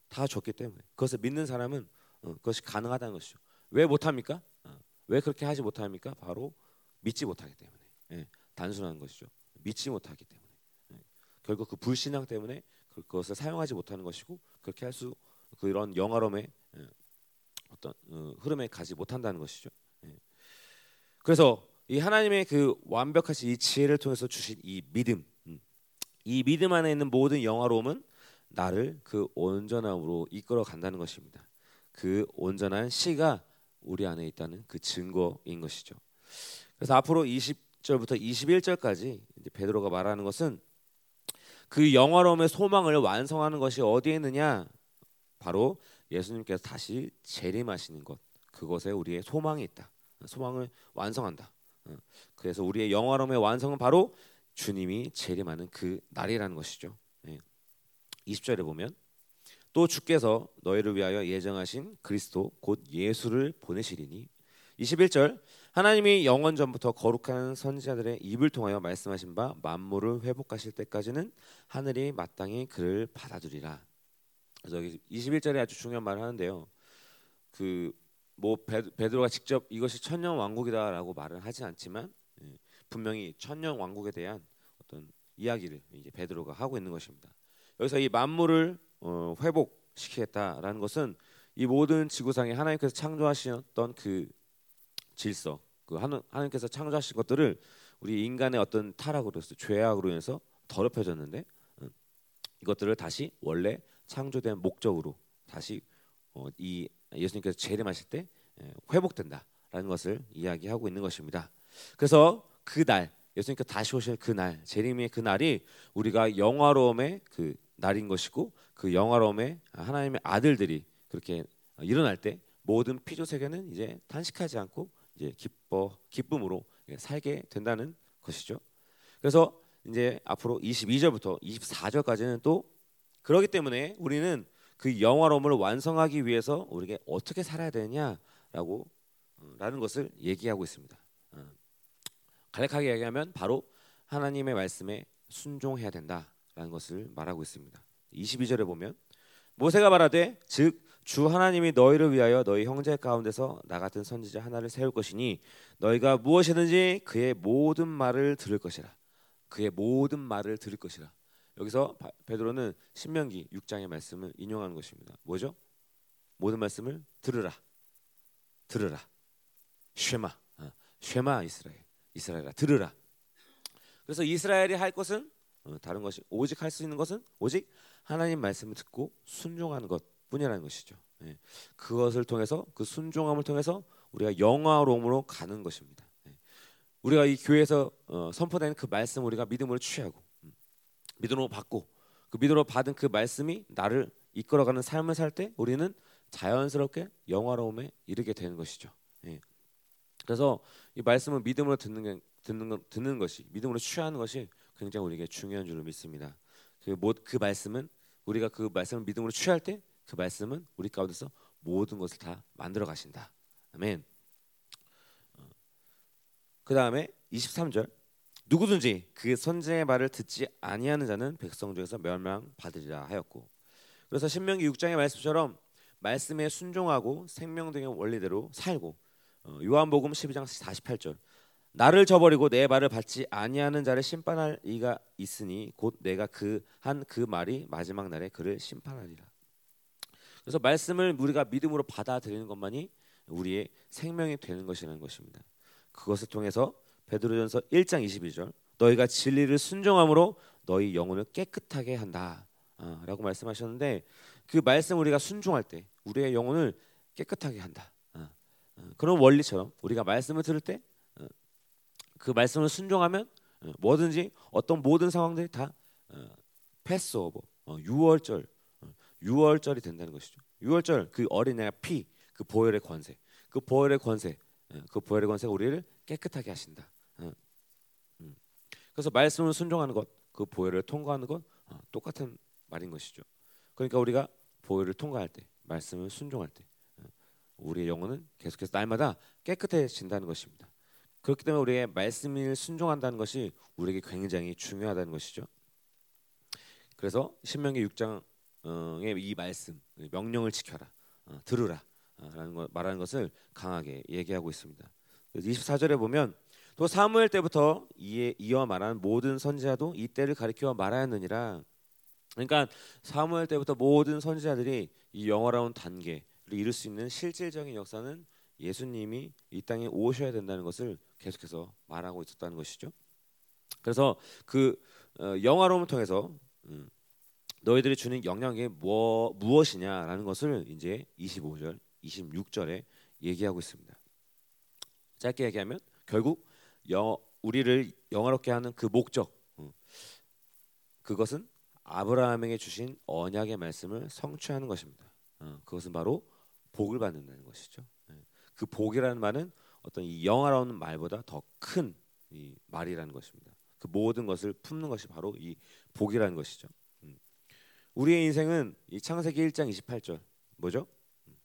다 줬기 때문에 그것을 믿는 사람은 어, 그것이 가능하다는 것이죠. 왜 못합니까? 어, 왜 그렇게 하지 못합니까? 바로 믿지 못하기 때문에 예, 단순한 것이죠. 믿지 못하기 때문에 예, 결국 그 불신앙 때문에 그, 그것을 사용하지 못하는 것이고 그렇게 할 수 그런 영화로움의 예, 어떤 어, 흐름에 가지 못한다는 것이죠. 그래서 이 하나님의 그 완벽하신 이 지혜를 통해서 주신 이 믿음, 음, 이 믿음 안에 있는 모든 영화로움은 나를 그 온전함으로 이끌어 간다는 것입니다. 그 온전한 씨가 우리 안에 있다는 그 증거인 것이죠. 그래서 앞으로 20절부터 21절까지 베드로가 말하는 것은 그 영화로움의 소망을 완성하는 것이 어디에 있느냐? 바로 예수님께서 다시 재림하시는 것. 그것에 우리의 소망이 있다. 소망을 완성한다. 어, 그래서 우리의 영화로움의 완성은 바로 주님이 재림하는 그 날이라는 것이죠. 20절에 보면 또 주께서 너희를 위하여 예정하신 그리스도 곧 예수를 보내시리니 21절 하나님이 영원 전부터 거룩한 선지자들의 입을 통하여 말씀하신 바 만물을 회복하실 때까지는 하늘이 마땅히 그를 받아들이라. 그래서 여기 21절에 아주 중요한 말을 하는데요. 그 뭐 베드로가 직접 이것이 천년 왕국이다라고 말을 하지 않지만 예, 분명히 천년 왕국에 대한 어떤 이야기를 이제 베드로가 하고 있는 것입니다. 여기서 이 만물을 어, 회복시키겠다라는 것은 이 모든 지구상에 하나님께서 창조하셨던 그 질서, 그 하나님께서 창조하신 것들을 우리 인간의 어떤 타락으로 서 죄악으로 인해서 더럽혀졌는데 음, 이것들을 다시 원래 창조된 목적으로 다시 어, 이 예수님께서 재림하실 때 회복된다라는 것을 이야기하고 있는 것입니다. 그래서 그날 예수님께서 다시 오실 그날 재림의 그날이 우리가 영화로움의 그 날인 것이고 그 영화로움의 하나님의 아들들이 그렇게 일어날 때 모든 피조 세계는 이제 탄식하지 않고 이제 기뻐 기쁨으로 살게 된다는 것이죠. 그래서 이제 앞으로 22절부터 24절까지는 또 그러기 때문에 우리는 그 영화로움을 완성하기 위해서 우리에게 어떻게 살아야 되냐라고 어, 라는 것을 얘기하고 있습니다. 어, 간략하게 얘기하면 바로 하나님의 말씀에 순종해야 된다 라는 것을 말하고 있습니다. 22절에 보면 모세가 말하되 즉 주 하나님이 너희를 위하여 너희 형제 가운데서 나 같은 선지자 하나를 세울 것이니 너희가 무엇이든지 그의 모든 말을 들을 것이라 그의 모든 말을 들을 것이라 여기서 베드로는 신명기 6장의 말씀을 인용하는 것입니다. 뭐죠? 모든 말씀을 들으라. 들으라. 쉐마. 어, 쉐마 이스라엘. 이스라엘아 들으라. 그래서 이스라엘이 할 것은 어, 다른 것이 오직 할 수 있는 것은 오직 하나님 말씀을 듣고 순종하는 것뿐이라는 것이죠. 예. 그것을 통해서 그 순종함을 통해서 우리가 영화로움으로 가는 것입니다. 예. 우리가 이 교회에서 어, 선포되는 그 말씀 우리가 믿음으로 취하고 음, 믿음으로 받고 그 믿음으로 받은 그 말씀이 나를 이끌어가는 삶을 살 때 우리는 자연스럽게 영화로움에 이르게 되는 것이죠. 예. 그래서 이 말씀을 믿음으로 듣는 듣는 듣는 것이 믿음으로 취하는 것이 굉장히 우리에게 중요한 줄로 믿습니다. 그, 그 말씀은 우리가 그 말씀을 믿음으로 취할 때 그 말씀은 우리 가운데서 모든 것을 다 만들어 가신다. 아멘. 어, 그 다음에 23절 누구든지 그 선지의 말을 듣지 아니하는 자는 백성 중에서 멸망 받으리라 하였고 그래서 신명기 6장의 말씀처럼 말씀에 순종하고 생명등의 원리대로 살고 어, 요한복음 12장 48절 나를 저버리고 내 말을 받지 아니하는 자를 심판할 이가 있으니 곧 내가 그 한그 그 말이 마지막 날에 그를 심판하리라. 그래서 말씀을 우리가 믿음으로 받아들이는 것만이 우리의 생명이 되는 것이라는 것입니다. 그것을 통해서 베드로전서 1장 22절 너희가 진리를 순종함으로 너희 영혼을 깨끗하게 한다라고 말씀하셨는데 그 말씀 우리가 순종할 때 우리의 영혼을 깨끗하게 한다. 어, 어, 그런 원리처럼 우리가 말씀을 들을 때 그 말씀을 순종하면 어, 뭐든지 어떤 모든 상황들이 다 패스 오버 어, 6월절 어, 6월절이 된다는 것이죠. 6월절 그 어린애가 피, 그 보혈의 권세, 그 보혈의 권세, 어, 그 보혈의 권세가 우리를 깨끗하게 하신다. 어, 음. 그래서 말씀을 순종하는 것, 그 보혈을 통과하는 것 어, 똑같은 말인 것이죠. 그러니까 우리가 보혈을 통과할 때, 말씀을 순종할 때, 우리의 영혼은 계속해서 날마다 깨끗해진다는 것입니다. 그렇기 때문에 우리의 말씀을 순종한다는 것이 우리에게 굉장히 중요하다는 것이죠. 그래서 신명기 6장의 이 말씀 명령을 지켜라 어, 들으라 어, 라는 것, 말하는 것을 강하게 얘기하고 있습니다. 24절에 보면 또 사무엘 때부터 이에 이어 말하는 모든 선지자도 이 때를 가리켜 말하였느니라. 그러니까 사무엘 때부터 모든 선지자들이 이 영화로운 단계를 이룰 수 있는 실질적인 역사는 예수님이 이 땅에 오셔야 된다는 것을 계속해서 말하고 있었다는 것이죠. 그래서 그 어, 영화로움을 통해서 음, 너희들이 주는 영향이 뭐, 무엇이냐라는 것을 이제 25절 26절에 얘기하고 있습니다. 짧게 얘기하면 결국 영, 우리를 영화롭게 하는 그 목적 어, 그것은 아브라함에게 주신 언약의 말씀을 성취하는 것입니다. 어, 그것은 바로 복을 받는다는 것이죠. 예. 그 복이라는 말은 어떤 이 영화로운 말보다 더큰 말이라는 것입니다. 그 모든 것을 품는 것이 바로 이 복이라는 것이죠. 음. 우리의 인생은 이 창세기 1장 28절 뭐죠? 음.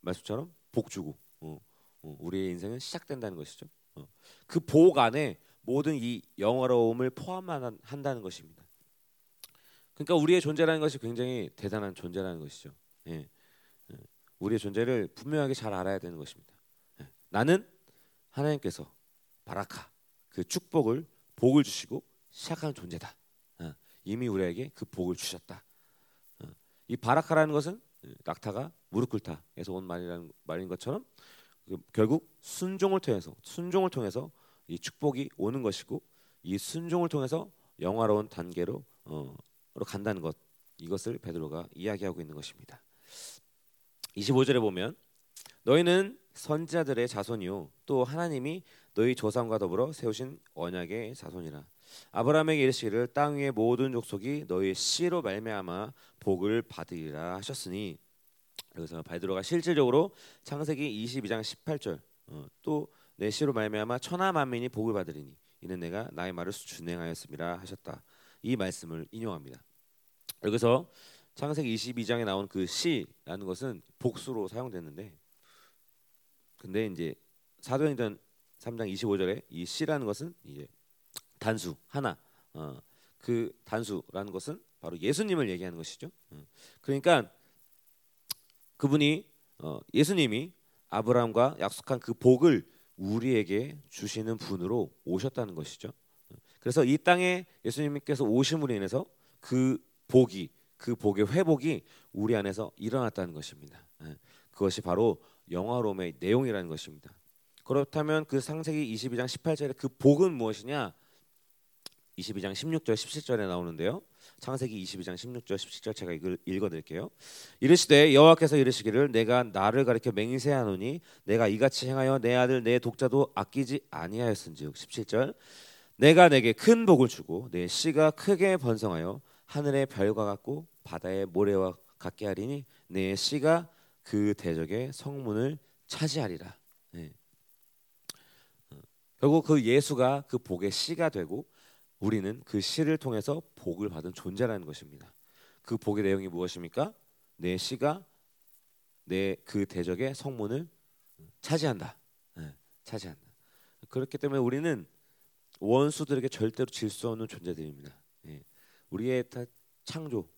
말씀처럼 복 주고 어, 어, 우리의 인생은 시작된다는 것이죠. 어. 그복 안에 모든 이 영화로움을 포함한다는 것입니다. 그러니까 우리의 존재라는 것이 굉장히 대단한 존재라는 것이죠. 예. 예. 우리의 존재를 분명하게 잘 알아야 되는 것입니다. 예. 나는 하나님께서 바라카 그 축복을 복을 주시고 시작하는 존재다. 어. 이미 우리에게 그 복을 주셨다. 어. 이 바라카라는 것은 낙타가 무릎 꿇다에서 온 말이라는 말인 것처럼 그 결국 순종을 통해서 순종을 통해서 이 축복이 오는 것이고 이 순종을 통해서 영화로운 단계로 어, 간다는 것 이것을 베드로가 이야기하고 있는 것입니다. 25절에 보면 너희는 선지자들의 자손이요 또 하나님이 너희 조상과 더불어 세우신 언약의 자손이라 아브라함에게 이르시기를 땅 위의 모든 족속이 너희 씨로 말미암아 복을 받으리라 하셨으니 그래서 베드로가 실질적으로 창세기 22장 18절 어, 또내 씨로 말미암아 천하 만민이 복을 받으리니 이는 내가 나의 말을 준행하였음이라 하셨다 이 말씀을 인용합니다. 여기서 창세기 22장에 나온 그 씨라는 것은 복수로 사용됐는데 근데 이제 사도행전 3장 25절에 이 씨라는 것은 이제 단수 하나 어, 그 단수라는 것은 바로 예수님을 얘기하는 것이죠. 어, 그러니까 그분이 어, 예수님이 아브라함과 약속한 그 복을 우리에게 주시는 분으로 오셨다는 것이죠. 그래서 이 땅에 예수님께서 오심으로 인해서 그 복이 그 복의 회복이 우리 안에서 일어났다는 것입니다. 예. 그것이 바로 영화로움의 내용이라는 것입니다. 그렇다면 그 상세기 22장 18절의 그 복은 무엇이냐? 22장 16절 17절에 나오는데요. 창세기 22장 16절 17절 제가 읽어 드릴게요. 이르시되 여호와께서 이르시기를 내가 나를 가리켜 맹세하노니 내가 이같이 행하여 내 아들 내 독자도 아끼지 아니하였은즉 17절 내가 내게 큰 복을 주고 내 씨가 크게 번성하여 하늘의 별과 같고 바다의 모래와 같게 하리니 내 씨가 그 대적의 성문을 차지하리라. 네. 결국 그 예수가 그 복의 씨가 되고 우리는 그 씨를 통해서 복을 받은 존재라는 것입니다. 그 복의 내용이 무엇입니까? 내 씨가 내 그 대적의 성문을 차지한다. 네, 차지한다. 그렇기 때문에 우리는 원수들에게 절대로 질 수 없는 존재들입니다. 네. 우리의 창조,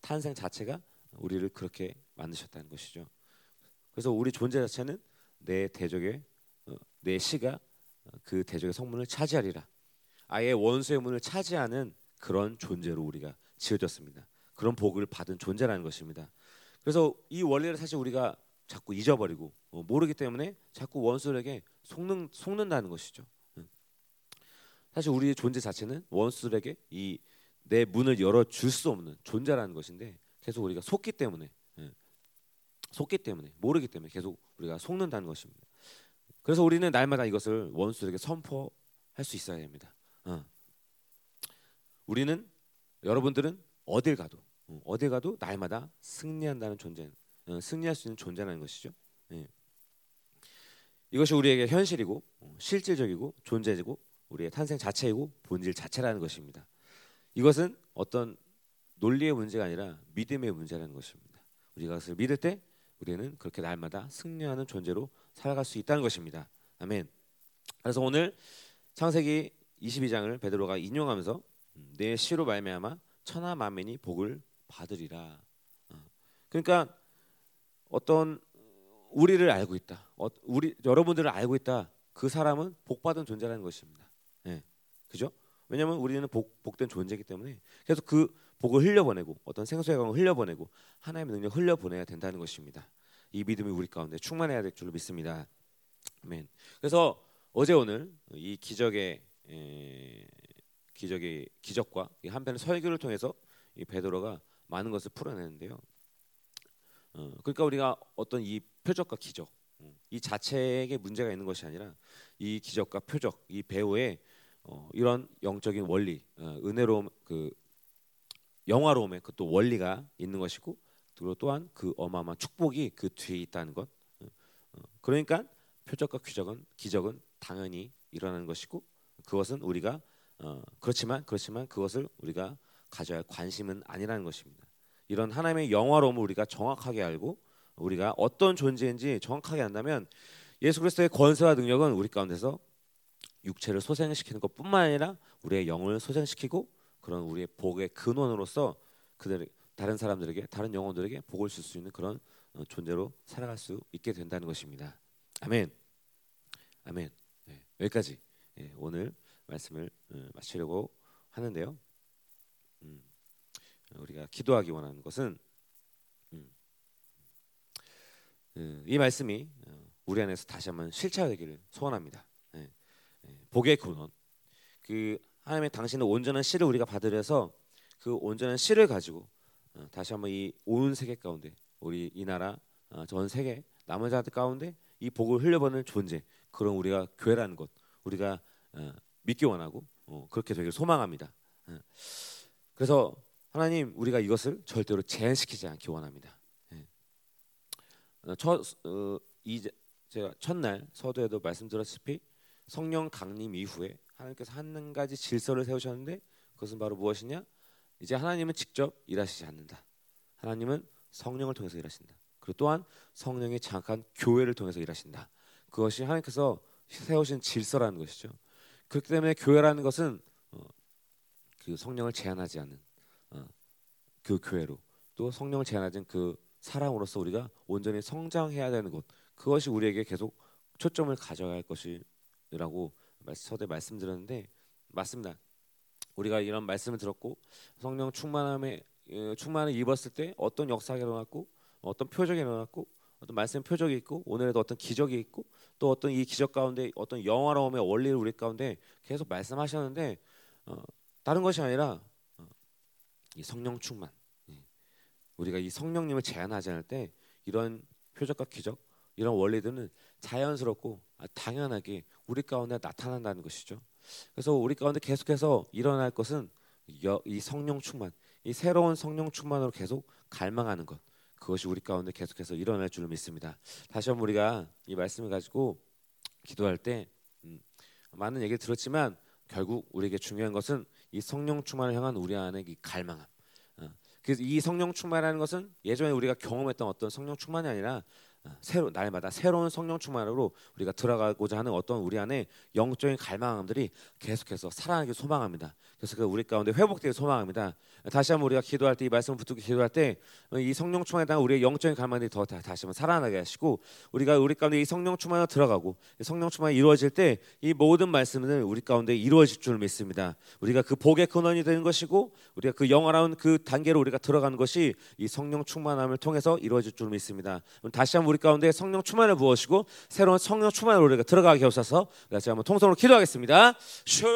탄생 자체가 우리를 그렇게 만드셨다는 것이죠. 그래서 우리 존재 자체는 내 대적의 어, 내 씨가 그 대적의 성문을 차지하리라. 아예 원수의 문을 차지하는 그런 존재로 우리가 지어졌습니다. 그런 복을 받은 존재라는 것입니다. 그래서 이 원리를 사실 우리가 자꾸 잊어버리고 어, 모르기 때문에 자꾸 원수에게 속는 속는다는 것이죠. 사실 우리의 존재 자체는 원수들에게 이 내 문을 열어 줄 수 없는 존재라는 것인데 계속 우리가 속기 때문에 속기 때문에 모르기 때문에 계속 우리가 속는다는 것입니다. 그래서 우리는 날마다 이것을 원수에게 선포할 수 있어야 됩니다. 어. 우리는 여러분들은 어딜 가도 어, 어딜 가도 날마다 승리한다는 존재, 어, 승리할 수 있는 존재라는 것이죠. 예. 이것이 우리에게 현실이고 어, 실질적이고 존재이고 우리의 탄생 자체이고 본질 자체라는 것입니다. 이것은 어떤 논리의 문제가 아니라 믿음의 문제라는 것입니다. 우리가 그것을 믿을 때 우리는 그렇게 날마다 승리하는 존재로 살아갈 수 있다는 것입니다. 아멘. 그래서 오늘 창세기 22장을 베드로가 인용하면서 음, 내 시로 말미암아 천하 만민이 복을 받으리라. 어. 그러니까 어떤 우리를 알고 있다. 어, 우리 여러분들을 알고 있다. 그 사람은 복 받은 존재라는 것입니다. 예. 그죠? 왜냐하면 우리는 복, 복된 존재이기 때문에 계속 그 복을 흘려보내고 어떤 생수의 강을 흘려보내고 하나님의 능력 흘려보내야 된다는 것입니다. 이 믿음이 우리 가운데 충만해야 될 줄로 믿습니다. 아멘. 그래서 어제 오늘 이 기적의 에, 기적의 기적과 이 한편의 설교를 통해서 이 베드로가 많은 것을 풀어내는데요. 어, 그러니까 우리가 어떤 이 표적과 기적 음, 이 자체에 문제가 있는 것이 아니라 이 기적과 표적 이 배우의 어, 이런 영적인 원리 어, 은혜로움 그 영화로움의 그 또 원리가 있는 것이고 그리고 또한 그 어마어마한 축복이 그 뒤에 있다는 것 어, 어, 그러니까 표적과 기적은 기적은 당연히 일어나는 것이고 그것은 우리가 어, 그렇지만 그렇지만 그것을 우리가 가져야 할 관심은 아니라는 것입니다. 이런 하나님의 영화로움을 우리가 정확하게 알고 우리가 어떤 존재인지 정확하게 안다면 예수 그리스도의 권세와 능력은 우리 가운데서 육체를 소생시키는 것뿐만 아니라 우리의 영을 소생시키고 그런 우리의 복의 근원으로서 그들 다른 사람들에게 다른 영혼들에게 복을 줄 수 있는 그런 어, 존재로 살아갈 수 있게 된다는 것입니다. 아멘. 아멘. 네, 여기까지 네, 오늘 말씀을 어, 마치려고 하는데요. 음, 우리가 기도하기 원하는 것은 음, 음, 이 말씀이 어, 우리 안에서 다시 한번 실체화되기를 소원합니다. 복의 근원. 그 하나님의 당신의 온전한 씨를 우리가 받으려서 그 온전한 씨를 가지고 어, 다시 한번 이 온 세계 가운데 우리 이 나라 어, 전 세계 남은 자들 가운데 이 복을 흘려보는 존재 그런 우리가 교회라는 것 우리가 어, 믿기 원하고 그렇게 되길 소망합니다. 그래서 하나님 우리가 이것을 절대로 제한시키지 않기 원합니다. 첫 이, 제가 첫날 서두에도 말씀드렸다시피 성령 강림 이후에 하나님께서 한 가지 질서를 세우셨는데 그것은 바로 무엇이냐? 이제 하나님은 직접 일하시지 않는다. 하나님은 성령을 통해서 일하신다. 그리고 또한 성령의 장악한 교회를 통해서 일하신다. 그것이 하나님께서 세우신 질서라는 것이죠. 그렇기 때문에 교회라는 것은 어, 그 성령을 제한하지 않는 어, 그 교회로 또 성령을 제한하지 그 사랑으로서 우리가 온전히 성장해야 되는 곳 그것이 우리에게 계속 초점을 가져야 할 것이 라고 서대 말씀드렸는데 맞습니다. 우리가 이런 말씀을 들었고 성령 충만함에 어, 충만을 입었을 때 어떤 역사가 일어났고 어떤 표적이 일어났고 어떤 말씀 표적이 있고 오늘에도 어떤 기적이 있고 또 어떤 이 기적 가운데 어떤 영화로움의 원리를 우리 가운데 계속 말씀하셨는데 어, 다른 것이 아니라 어, 이 성령 충만 예. 우리가 이 성령님을 제한하지 않을 때 이런 표적과 기적 이런 원리들은 자연스럽고 당연하게 우리 가운데 나타난다는 것이죠. 그래서 우리 가운데 계속해서 일어날 것은 이 성령 충만, 이 새로운 성령 충만으로 계속 갈망하는 것. 그것이 우리 가운데 계속해서 일어날 줄 믿습니다. 다시 한번 우리가 이 말씀을 가지고 기도할 때 음, 많은 얘기 들었지만 결국 우리에게 중요한 것은 이 성령 충만을 향한 우리 안의 이 갈망함. 어, 그래서 이 성령 충만이라는 것은 예전에 우리가 경험했던 어떤 성령 충만이 아니라 새로 날마다 새로운 성령 충만으로 우리가 들어가고자 하는 어떤 우리 안에 영적인 갈망함들이 계속해서 살아나기 소망합니다. 그래서 그 우리 가운데 회복되기 소망합니다. 다시 한번 우리가 기도할 때 이 말씀을 붙들고 기도할 때 이 성령 충만에 대한 우리의 영적인 갈망들이 더 다시 한번 살아나게 하시고 우리가 우리 가운데 이 성령 충만으로 들어가고 성령 충만이 이루어질 때 이 모든 말씀은 우리 가운데 이루어질 줄 믿습니다. 우리가 그 복의 근원이 되는 것이고 우리가 그 영화로운 그 단계로 우리가 들어가는 것이 이 성령 충만함을 통해서 이루어질 줄 믿습니다. 다시 한번 우리 가운데 성령 충만을 부으시고 새로운 성령 충만으로 우리가 들어가게 하옵소서. 같이 한번 통성으로 기도하겠습니다. 슈